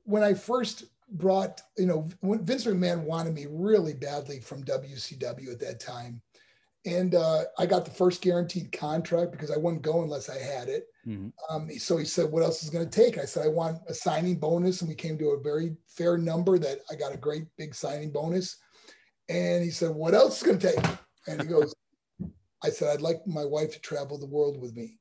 when I first brought, you know, when Vince McMahon wanted me really badly from WCW at that time. And uh, I got the first guaranteed contract because I wouldn't go unless I had it. Mhm. Um, so he said, What else is going to take? I said, I want a signing bonus. And we came to a very fair number that I got a great big signing bonus. And he said, What else is going to take? And he goes, I said, I'd like my wife to travel the world with me,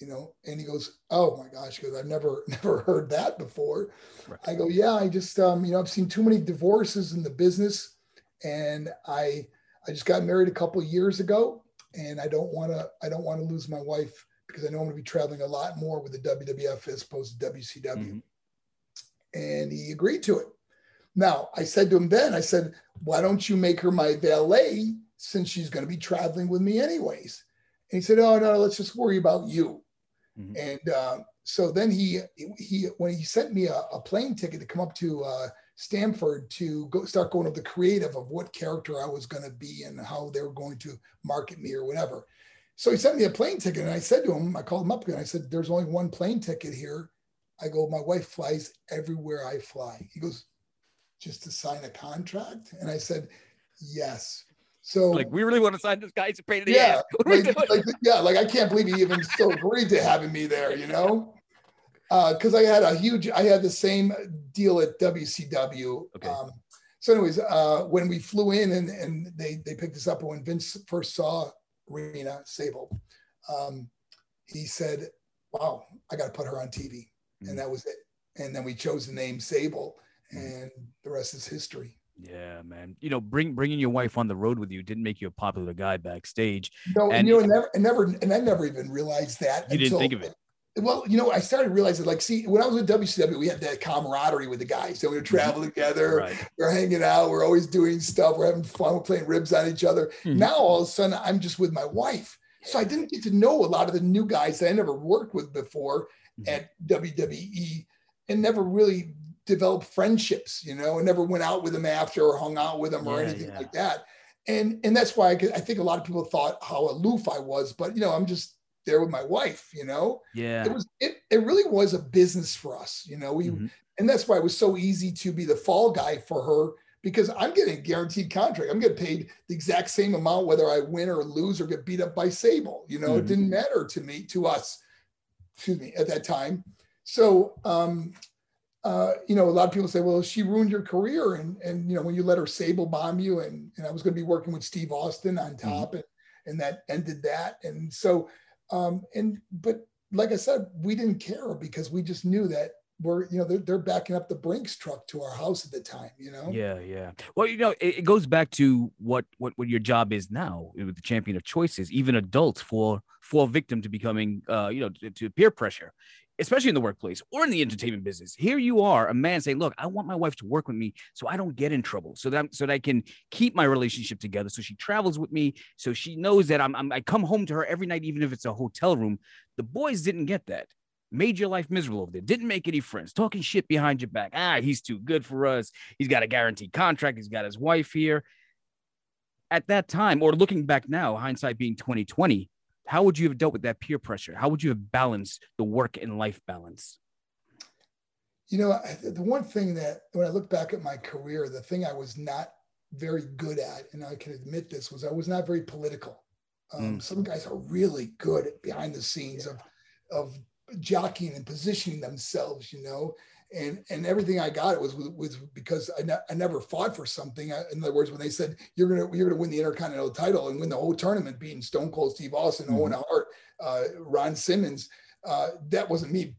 you know? And he goes, Oh my gosh, goes, I've never, never heard that before. Right. I go, Yeah, I just, um, you know, I've seen too many divorces in the business. And I, I just got married a couple of years ago and I don't want to, I don't want to lose my wife because I know I'm going to be traveling a lot more with the WWF as opposed to WCW. Mhm. And he agreed to it. Now, I said to him then, I said, why don't you make her my valet since she's going to be traveling with me anyways? And he said, oh, no, let's just worry about you. Mhm. And uh, so then he, he, when he sent me a, a plane ticket to come up to uh, Stamford to go start going over the creative of what character I was going to be and how they were going to market me or whatever. So he sent me a plane ticket, and I said to him, I called him up again. I said, "There's only one plane ticket here." I go, "My wife flies everywhere I fly." He goes, "Just to sign a contract?" And I said, "Yes." So Like, we really want to sign this guy. He's a pain in the yeah, ass. What are we like, like, yeah, like I can't believe he even still agreed to having me there, you know? Because I had a huge, I had the same deal at WCW. Okay. Um, so, anyways, uh, when we flew in and, and they they picked us up, when Vince first saw Rena Sable, um, he said, "Wow, I got to put her on TV," Mhm. and that was it. And then we chose the name Sable, and the rest is history. Yeah, man. You know, bring bringing your wife on the road with you didn't make you a popular guy backstage. No, And- you know, and never, and never, and I never even realized that. You didn't think of it. Well, you know, I started realizing, like, see, when I was with WCW, we had that camaraderie with the guys. So we would travel together, Mm-hmm. Right. we're hanging out, we're always doing stuff, we're having fun, we're playing ribs on each other. Mhm. Now all of a sudden, I'm just with my wife, so I didn't get to know a lot of the new guys that I never worked with before Mhm. at WWE, and never really developed friendships. You know, and never went out with them after or hung out with them or anything yeah. like that. And and that's why I, I think a lot of people thought how aloof I was, but you know, I'm just there with my wife. You know Yeah. it was it, it really was a business for us you know we Mhm. and that's why it was so easy to be the fall guy for her because i'm getting a guaranteed contract i'm getting paid the exact same amount whether i win or lose or get beat up by sable you know it Mhm. didn't matter to me to us excuse me at that time so um uh, you know, a lot of people say, well, she ruined your career. And, and, you know, when you let her sable bomb you and, and I was going to be working with Steve Austin on top and, and that ended that. And so, um, and, but like I said, we didn't care because we just knew that we're, you know, they're, they're backing up the Brinks truck to our house at the time, you know? Yeah, yeah. Well, you know, it, it goes back to what what what your job is now with the champion of choices. Even adults fall fall victim to becoming, uh, you know, to, to peer pressure, especially in the workplace or in the entertainment business. Here you are, a man saying, "Look, I want my wife to work with me so I don't get in trouble, so that I'm, so that I can keep my relationship together. So she travels with me, so she knows that I'm, I'm I come home to her every night, even if it's a hotel room." The boys didn't get that. Made your life miserable over there. Didn't make any friends. Talking shit behind your back. Ah, he's too good for us. He's got a guaranteed contract. He's got his wife here. At that time, or looking back now, hindsight being 2020, how would you have dealt with that peer pressure? How would you have balanced the work and life balance? You know, the one thing that when I look back at my career, the thing I was not very good at, and I can admit this, was I was not very political. Um, mm. Some guys are really good at behind the scenes yeah. of of jockeying and positioning themselves, you know. And and everything I got it was was because I, ne- I never fought for something. I, in other words, when they said you're gonna you're gonna win the Intercontinental title and win the whole tournament, beating Stone Cold Steve Austin, mm-hmm. Owen Hart, uh, Ron Simmons, uh, that wasn't me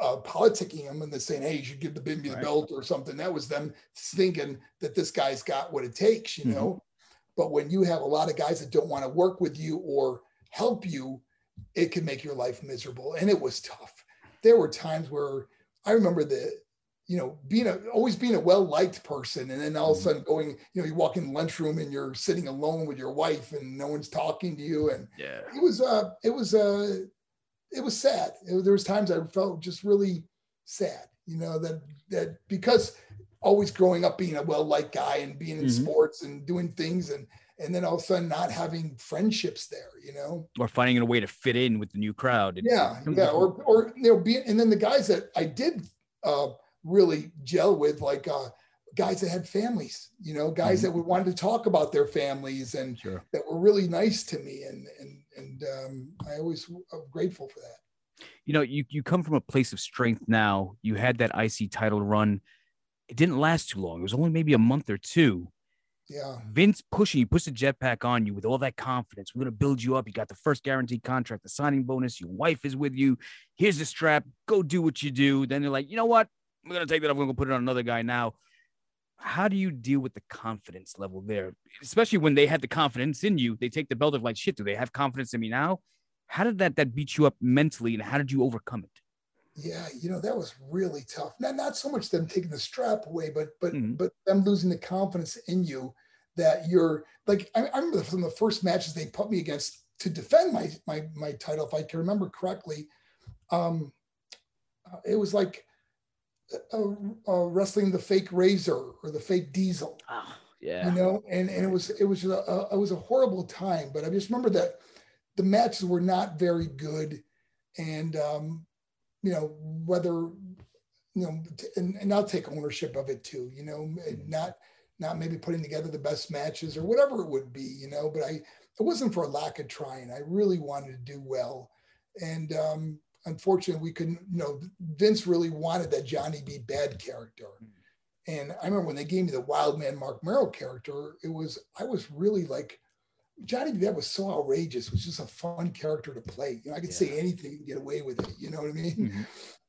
uh, politicking them and then saying, "Hey, you should give the Bimby the right. belt or something." That was them thinking that this guy's got what it takes, you mm-hmm. know. But when you have a lot of guys that don't want to work with you or help you, it can make your life miserable. And it was tough. There were times where I remember the, you know, being a always being a well liked person, and then all of a mm-hmm. sudden going, you know, you walk in the lunchroom and you're sitting alone with your wife, and no one's talking to you, and yeah, it was uh, it was uh, it was sad. It, there was times I felt just really sad, you know, that that because always growing up being a well liked guy and being in mm-hmm. sports and doing things and and then all of a sudden not having friendships there, you know, or finding a way to fit in with the new crowd. It's, yeah, yeah, or or you know, being and then the guys that I did uh, really gel with, like uh, guys that had families, you know, guys mm-hmm. that would wanted to talk about their families and sure. that were really nice to me, and and and um, I always am grateful for that. You know, you you come from a place of strength now. You had that IC title run. It didn't last too long. It was only maybe a month or two yeah. Vince pushing you, puts the jetpack on you with all that confidence. We're going to build you up. You got the first guaranteed contract, the signing bonus. Your wife is with you. Here's the strap. Go do what you do. Then they're like, you know what? I'm going to take that. I'm going to put it on another guy now. How do you deal with the confidence level there? Especially when they had the confidence in you. They take the belt of like, shit, do they have confidence in me now? How did that, that beat you up mentally and how did you overcome it? Yeah, you know that was really tough. Not not so much them taking the strap away, but but mm-hmm. but them losing the confidence in you that you're like. I, I, remember from the first matches they put me against to defend my my my title, if I can remember correctly. Um, uh, it was like uh, uh, wrestling the fake Razor or the fake Diesel. Oh, yeah, you know, and and it was it was a, a it was a horrible time. But I just remember that the matches were not very good, and um, you know, whether, you know, and, and I'll take ownership of it too, you know, not, not maybe putting together the best matches or whatever it would be, you know, but I, it wasn't for a lack of trying. I really wanted to do well. And um, unfortunately, we couldn't, you know, Vince really wanted that Johnny B. Badd character. And I remember when they gave me the wild man Marc Mero character, it was, I was really like, Johnny B. Was so outrageous. Was just a fun character to play. You know, I could yeah. say anything and get away with it. You know what I mean? Mm-hmm.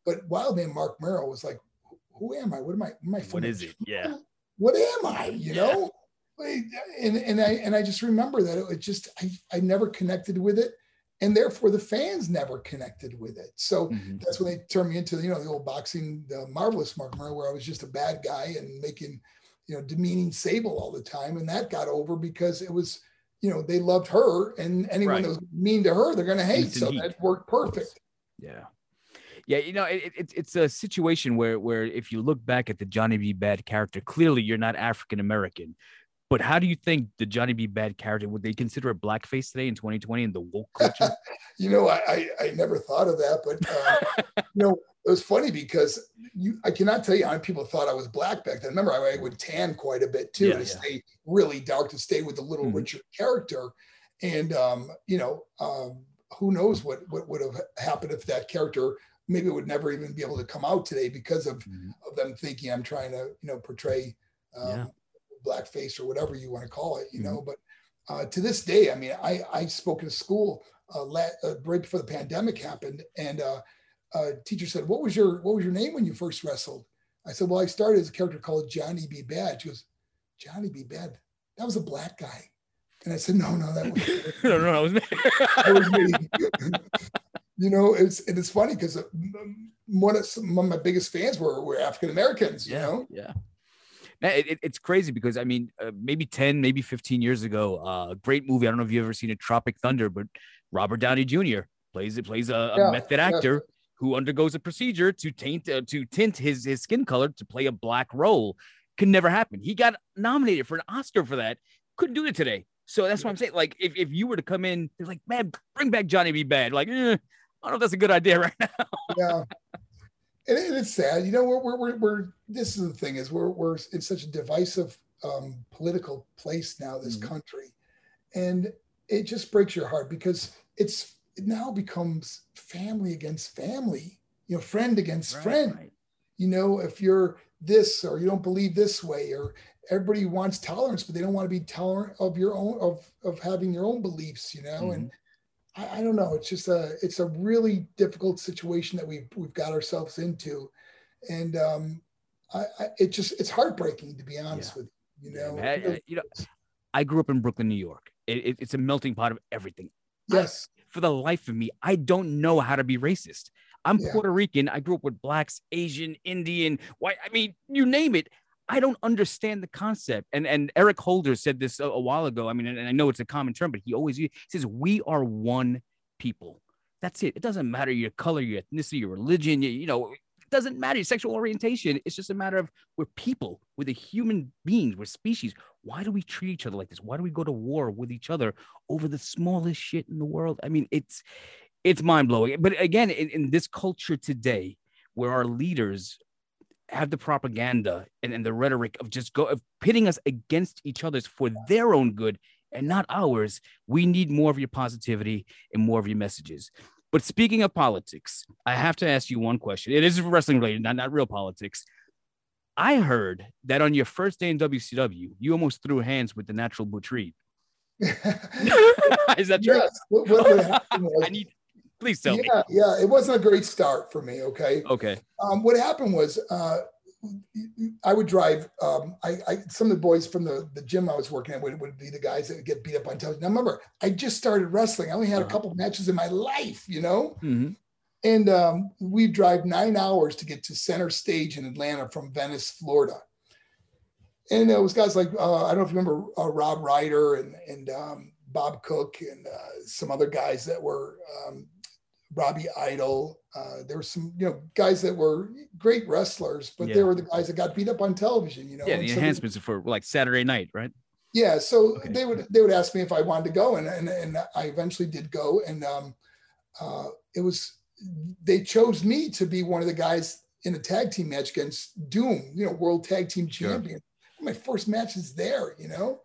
But Wildman Marc Mero was like, who am I? What am I? Am I what is it? Yeah. What am I? You yeah. know? And and I and I just remember that it, was just I, I never connected with it. And therefore the fans never connected with it. So mm-hmm. that's when they turned me into, you know, the old boxing, the marvelous Marc Mero, where I was just a bad guy and making, you know, demeaning Sable all the time. And that got over because it was you know, they loved her, and anyone right. that was mean to her, they're going to hate. so that worked perfect. Yeah. Yeah, you know, it, it, it's a situation where where if you look back at the Johnny B. Badd character, clearly you're not African American. But how do you think the Johnny B. Badd character would they consider a blackface today in 2020 in the woke culture? you know, I, I, I never thought of that, but uh, you know, it was funny because you I cannot tell you how many people thought I was black back then. Remember, I, I would tan quite a bit too yeah, to yeah. stay really dark to stay with the little mm-hmm. Richard character. And um, you know, um, who knows what what would have happened if that character maybe would never even be able to come out today because of mm-hmm. of them thinking I'm trying to you know portray um, yeah. blackface or whatever you want to call it. You mm-hmm. know, but uh, to this day, I mean, I I spoke in a school uh, la- uh, right before the pandemic happened, and uh, teacher said, "What was your What was your name when you first wrestled?" I said, "Well, I started as a character called Johnny B. Badd." She goes, "Johnny B. Badd? That was a black guy." And I said, "No, no, that was no, no, that was me. that was me." you know, it's it's funny because uh, one of some of my biggest fans were were African Americans. Yeah, you know, yeah. It, it, it's crazy because I mean, uh, maybe 10, maybe 15 years ago, uh, great movie. I don't know if you've ever seen it, Tropic Thunder, but Robert Downey Jr. plays it, plays a, a yeah, method actor who undergoes a procedure to taint uh, to tint his his skin color to play a black role. Could never happen. He got nominated for an Oscar for that. Couldn't do it today. So that's what I'm saying. Like, if, if you were to come in, they're like, man, bring back Johnny B. Badd. Like, eh, I don't know if that's a good idea right now. yeah. And, it- it's sad, you know. We're, we're, we're, we're this is the thing is we're we're in such a divisive um, political place now, this Mhm. country, and it just breaks your heart because it's it now becomes family against family, you know, friend against friend. right. You know, if you're this or you don't believe this way, or everybody wants tolerance, but they don't want to be tolerant of your own of of having your own beliefs, you know, and I, I don't know. It's just a it's a really difficult situation that we've we've got ourselves into, and um, I, I it just it's heartbreaking to be honest with you. You know, I- you know. I grew up in Brooklyn, New York. It, it- it's a melting pot of everything. yes, For the life of me, I don't know how to be racist. I'm Yeah. Puerto Rican. I grew up with blacks, Asian, Indian, white. I mean, you name it. I don't understand the concept. And and Eric Holder said this a, a while ago. I mean, and I know it's a common term, but he always he says we are one people. That's it. It doesn't matter your color, your ethnicity, your religion. You, you know, it doesn't matter your sexual orientation. It's just a matter of we're people. We're the human beings. We're species. Why do we treat each other like this? Why do we go to war with each other over the smallest shit in the world? I mean, it's it's mind blowing. But again, in, in this culture today, where our leaders have the propaganda and, and the rhetoric of just go of pitting us against each other's for their own good and not ours, we need more of your positivity and more of your messages. But speaking of politics, I have to ask you one question. It is wrestling related, not, not real politics. I heard that on your first day in WCW, you almost threw hands with the natural Butch Reed. is that true? yes. What, what, happened was, I need, please tell me. yeah, yeah, it wasn't a great start for me. Okay, Okay. um, what happened was uh, I would drive. Um, I, I some of the boys from the, the gym I was working at would, would be the guys that would get beat up on television. Now remember, I just started wrestling. I only had a Uh-huh. couple matches in my life, you know. Mhm. And um, we drive nine hours to get to center stage in Atlanta from Venice, Florida. And it was guys like uh, I don't know if you remember uh, Rob Ryder and and um, Bob Cook and uh, some other guys that were um, Robbie Idol. Uh, there were some you know guys that were great wrestlers, but Yeah. they were the guys that got beat up on television. You know, Yeah, the so they- enhancements are for like Saturday night, right? yeah, so Okay. they would they would ask me if I wanted to go, and and, and I eventually did go, and um, uh, it was they chose me to be one of the guys in a tag team match against Doom, you know, world tag team champion. My first match is there, you know,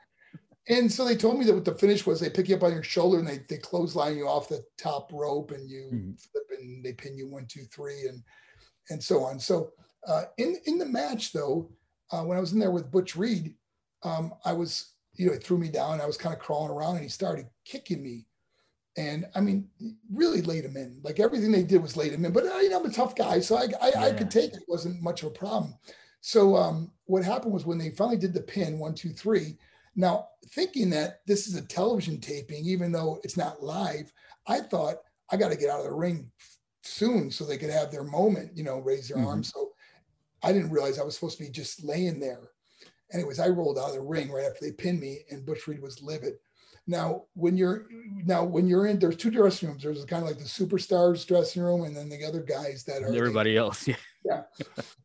and so they told me that what the finish was. They pick you up on your shoulder and they they clothesline you off the top rope, and you Mhm. flip and they pin you one, two, three, and and so on. So uh, in in the match though, uh, when I was in there with Butch Reed, um, I was, you know, he threw me down. I was kind of crawling around and he started kicking me. And I mean, really laid him in. Like everything they did was laid him in. But uh, you know, I'm a tough guy, so I, I, I could take it. It wasn't much of a problem. So um, what happened was when they finally did the pin, one, two, three. Now, thinking that this is a television taping, even though it's not live, I thought I got to get out of the ring soon so they could have their moment, you know, raise their Mhm. arms. So I didn't realize I was supposed to be just laying there. Anyways, I rolled out of the ring right after they pinned me, and Butch Reed was livid. Now, when you're now when you're in, there's two dressing rooms. There's kind of like the superstars dressing room, and then the other guys that are Everybody else, yeah. yeah.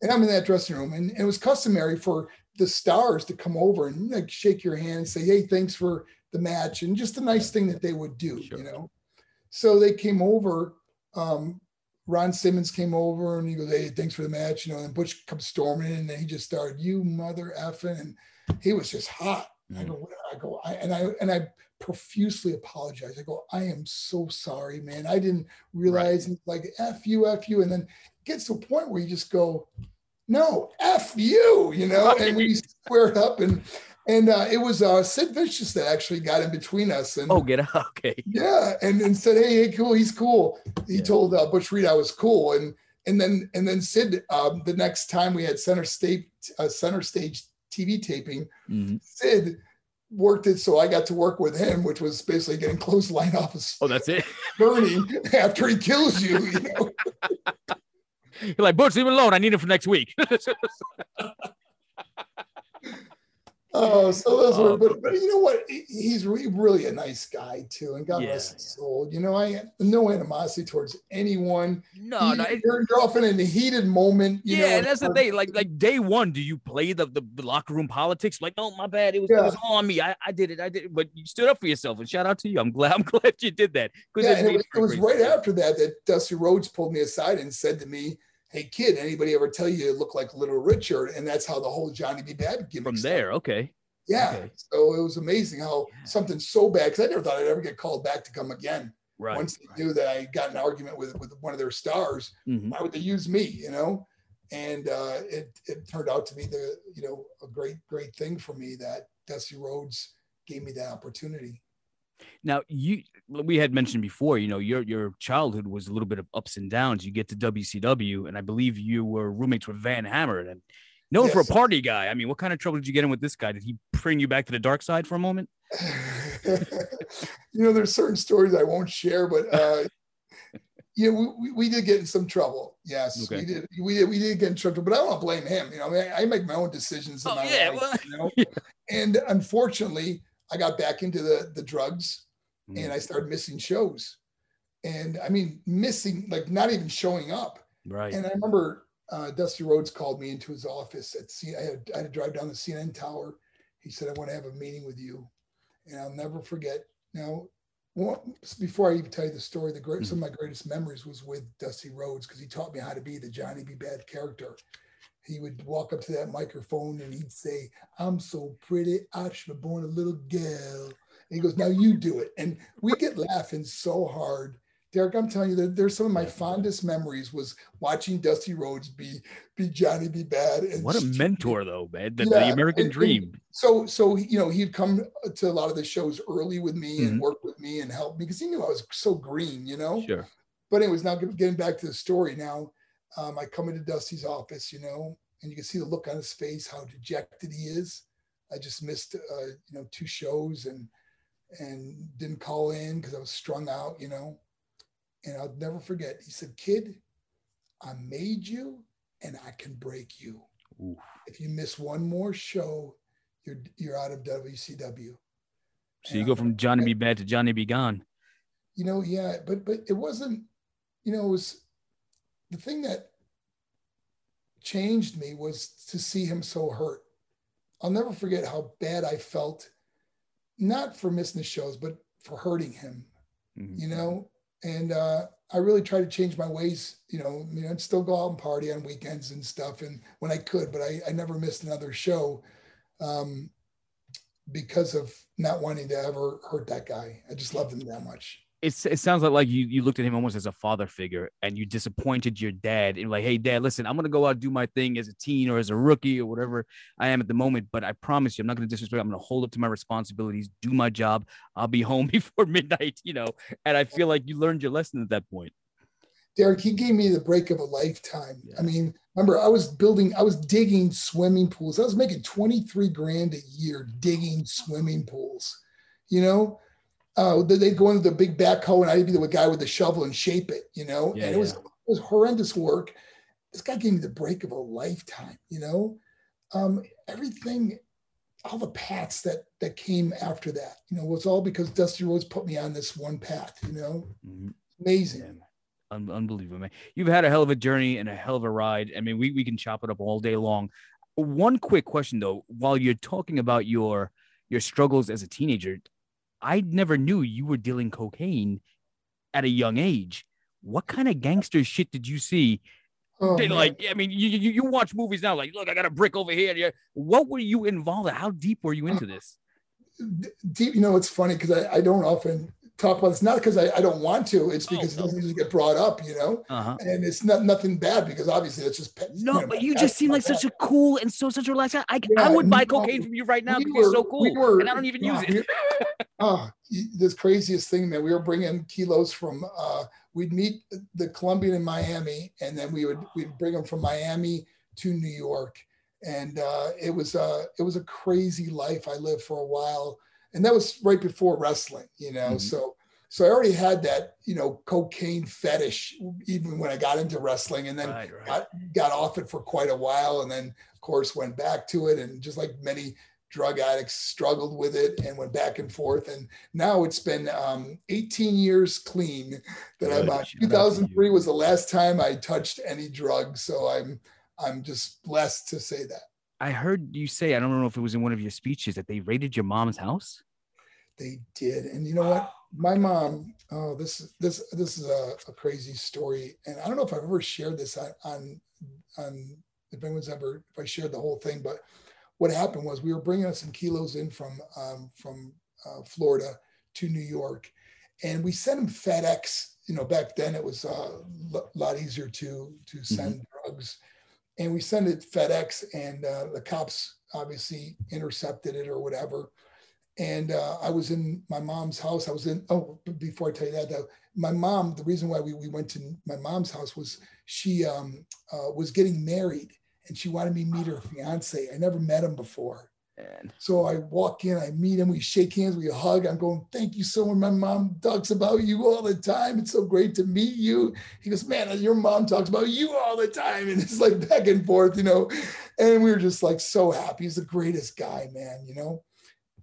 and I'm in that dressing room, and, and it was customary for the stars to come over and like shake your hand and say, "Hey, thanks for the match," and just a nice thing that they would do, Sure. you know. So they came over. Um, Ron Simmons came over and he goes, "Hey, thanks for the match," you know. And Butch comes storming in, and he just started, "You mother effing," and he was just hot. I Mhm. go, I go, I, and I and I profusely apologize. I go, I am so sorry, man. I didn't realize and like f you, f you, and then it gets to a point where you just go, no, f you, you know. And we squared up, and and uh, it was uh, Sid Vicious that actually got in between us, and Oh, get out. Okay. yeah, and, and said, hey, hey, cool, he's cool. He Yeah. told uh, Butch Reed I was cool, and and then and then Sid, um, the next time we had center stage uh, center stage TV taping, Mhm. Sid worked it so I got to work with him, which was basically getting clothesline off his Oh, that's it. burning after he kills you. You know, You're like, Butch, leave it alone. I need him for next week. oh, so those were. Oh. But, but you know what? He's re- really a nice guy too, and God Yeah, bless his yeah. soul. You know, I no animosity towards anyone. No, no. You- it- you're, you're often in a heated moment. You yeah, know, that's the thing. Like, like day one, do you play the, the, the locker room politics? Like, oh my bad, it was, it was all on me. I, I did it. I did it. But you stood up for yourself, and shout out to you. I'm glad. I'm glad you did that. Yeah, and it was, it was right after that that Dusty Rhodes pulled me aside and said to me, "Hey kid, anybody ever tell you you look like Little Richard?" And that's how the whole Johnny B. Badd gimmick From started. there, okay. Yeah. Okay. So it was amazing how Yeah. something so bad because I never thought I'd ever get called back to come again. Right. Once they knew that I got an argument with with one of their stars, Mhm. why would they use me? You know. And uh, it it turned out to be the you know a great great thing for me that Dusty Rhodes gave me that opportunity. Now you we had mentioned before, you know, your your childhood was a little bit of ups and downs. You get to WCW, and I believe you were roommates with Van Hammer and known for a party guy. I mean, what kind of trouble did you get in with this guy? Did he bring you back to the dark side for a moment? you know, there's certain stories I won't share, but uh, yeah, we, we, we did get in some trouble. Yes, Okay. we did. We did. We did get in trouble, but I don't blame him. You know, I, mean, I make my own decisions in Oh, my yeah, life. well, you know? yeah. And unfortunately, I got back into the the drugs, Mm. and I started missing shows. And I mean, missing like not even showing up. Right. And I remember uh, Dusty Rhodes called me into his office at C. I had, I had to drive down the CNN tower. He said, "I want to have a meeting with you," and I'll never forget. Now, before I even tell you the story, the great some of my greatest memories was with Dusty Rhodes because he taught me how to be the Johnny B. Badd character. He would walk up to that microphone and he'd say, "I'm so pretty, I should have born a little girl." And he goes, "Now you do it," and we get laughing so hard. Derek, I'm telling you that there's some of my fondest memories was watching Dusty Rhodes be be Johnny B. Badd. And What a mentor, though, man. The, Yeah, the American and- and dream. So so you know he'd come to a lot of the shows early with me Mhm. and work with me and help me because he knew I was so green, you know. Sure. But anyways, now getting back to the story now, um, I come into Dusty's office, you know, and you can see the look on his face, how dejected he is. I just missed, uh, you know, two shows and and didn't call in because I was strung out, you know. And I'll never forget. He said, "Kid, I made you, and I can break you. Oof. If you miss one more show, you're you're out of WCW." So you go from Johnny B. Badd to Johnny B. Gone. you know yeah but but it wasn't you know it was the thing that changed me was to see him so hurt. I'll never forget how bad i felt not for missing the shows but for hurting him Mhm. you know? And uh i really tried to change my ways you know I mean, i'd still go out and party on weekends and stuff and when i could but i, I never missed another show um because of not wanting to ever hurt that guy. I just loved him that much It's, it sounds like, like you, you looked at him almost as a father figure and you disappointed your dad and like, hey, dad, listen, I'm going to go out and do my thing as a teen or as a rookie or whatever I am at the moment. But I promise you, I'm not going to disrespect. I'm going to hold up to my responsibilities, do my job. I'll be home before midnight, you know. And I feel like you learned your lesson at that point. Derek, he gave me the break of a lifetime. Yeah. I mean, remember, I was building, I was digging swimming pools. I was making 23 grand a year digging swimming pools. You know, uh, they- they'd go into the big backhoe and I'd be the guy with the shovel and shape it, you know, Yeah, and it was, yeah. it was horrendous work. This guy gave me the break of a lifetime, you know, um, everything, all the paths that, that came after that, you know, was all because Dusty Rhodes put me on this one path, you know, Mhm. amazing. Yeah. Un- unbelievable, man. You've had a hell of a journey and a hell of a ride. I mean, we, we can chop it up all day long. One quick question though, while you're talking about your your struggles as a teenager, I never knew you were dealing cocaine at a young age. What kind of gangster shit did you see? Oh, They, like, I mean, you, you you watch movies now, like, look, I got a brick over here. Yeah. What were you involved in? How deep were you into this? d- deep, you know, it's funny because I, I don't often talk about this, not because I, I don't want to, it's Oh, because no. it doesn't usually get brought up, you know, Uh-huh. and it's not nothing bad because obviously it's just. No, but you just seem like such a cool and so such a relaxed guy. I, I would buy no, cocaine from you right now we because you're so cool, we were- and I don't even use it. Oh, this craziest thing, man. We were bringing kilos from, uh, we'd meet the Colombian in Miami and then we would, we'd bring them from Miami to New York. And uh, it was, uh, it was a crazy life I lived for a while. And that was right before wrestling, you know? Mhm. So, so I already had that, you know, cocaine fetish even when I got into wrestling and then Right, right. got, got off it for quite a while. And then of course went back to it. And just like many drug addicts struggled with it and went back and forth. And now it's been um, 18 years clean that I'm on. 2003 was the last time I touched any drugs. So I'm I'm just blessed to say that. I heard you say, I don't know if it was in one of your speeches, that they raided your mom's house. They did. And you know what? My mom, oh, this this this is a, a crazy story. And I don't know if I've ever shared this on on, on if anyone's ever if I shared the whole thing, but what happened was we were bringing us some kilos in from um, from uh, Florida to New York, and we sent them FedEx. You know, back then it was a uh, lot easier to to send mm-hmm. drugs, and we sent it FedEx, and uh, the cops obviously intercepted it or whatever. And uh, I was in my mom's house. I was in. Oh, before I tell you that, though, my mom. The reason why we, we went to my mom's house was she um, uh, was getting married and she wanted me to meet her fiance. I never met him before. Man. So I walk in, I meet him, we shake hands, we hug. I'm going, thank you so much. My mom talks about you all the time. It's so great to meet you. He goes, man, your mom talks about you all the time. And it's like back and forth, you know. And we were just like so happy. He's the greatest guy, man, you know.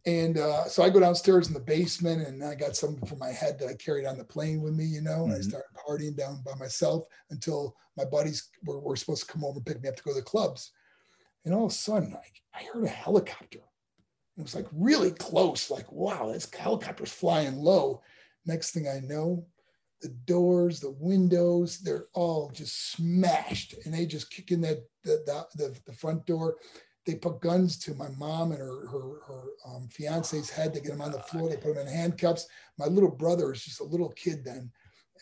And uh, so I go downstairs in the basement and I got something for my head that I carried on the plane with me, you know, mm-hmm. and I mm-hmm. started partying down by myself until my buddies were, were, supposed to come over and pick me up to go to the clubs. And all of a sudden, I, I heard a helicopter. It was like really close, like, wow, this helicopter's flying low. Next thing I know, the doors, the windows, they're all just smashed. And they just kick in that the, the, the, the front door they put guns to my mom and her her, her um, fiance's head. They get him on the floor. They put him in handcuffs. My little brother is just a little kid then,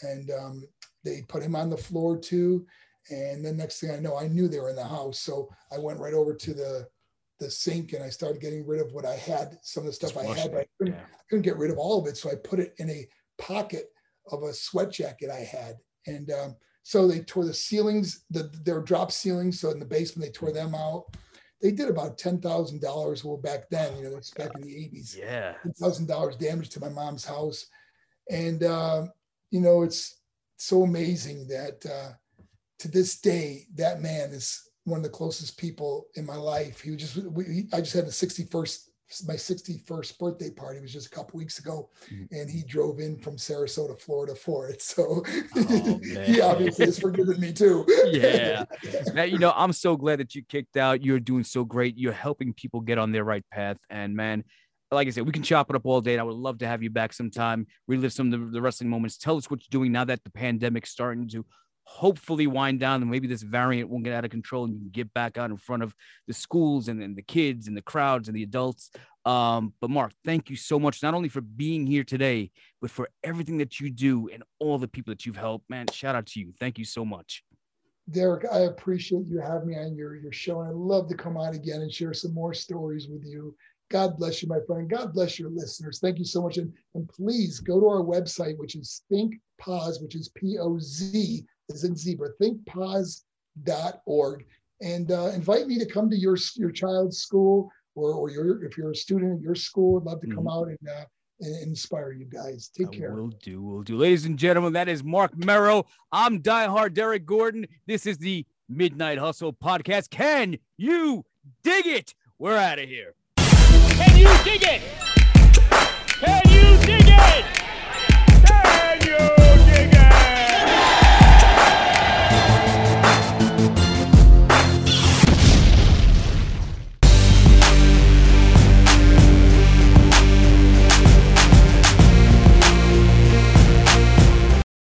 and um, they put him on the floor too. And then next thing I know, I knew they were in the house, so I went right over to the the sink and I started getting rid of what I had. Some of the stuff I had, but I couldn't, yeah. I couldn't, get rid of all of it. So I put it in a pocket of a sweat jacket I had, and um, so they tore the ceilings. The their drop ceilings. So in the basement, they tore them out they did about ten thousand dollars. Well, back then, you know, it's back in the eighties. Yeah, ten thousand dollars damage to my mom's house, and uh, you know, it's so amazing that uh, to this day, that man is one of the closest people in my life. He was just, we, I just had the sixty first my 61st birthday party was just a couple weeks ago mm-hmm. and he drove in from sarasota florida for it so oh, he obviously has forgiven me too yeah now you know i'm so glad that you kicked out you're doing so great you're helping people get on their right path and man like I said, we can chop it up all day. And I would love to have you back sometime, relive some of the, the wrestling moments. Tell us what you're doing now that the pandemic's starting to hopefully wind down and maybe this variant won't get out of control and you can get back out in front of the schools and, and the kids and the crowds and the adults. Um, but Marc, thank you so much, not only for being here today, but for everything that you do and all the people that you've helped. Man, shout out to you. Thank you so much. Derek, I appreciate you having me on your, your show. And I'd love to come on again and share some more stories with you. God bless you, my friend. God bless your listeners. Thank you so much. And, and please go to our website, which is Think Pause, which is P O Z is in zebra, thinkpoz.org. And uh, invite me to come to your, your child's school or, or your, if you're a student at your school, I'd love to come mm-hmm. out and, uh, and inspire you guys. Take care. We'll do. We'll do. Ladies and gentlemen, that is Marc Mero. I'm diehard Derek Gordon. This is the Midnight Hustle podcast. Can you dig it? We're out of here. Can you dig it?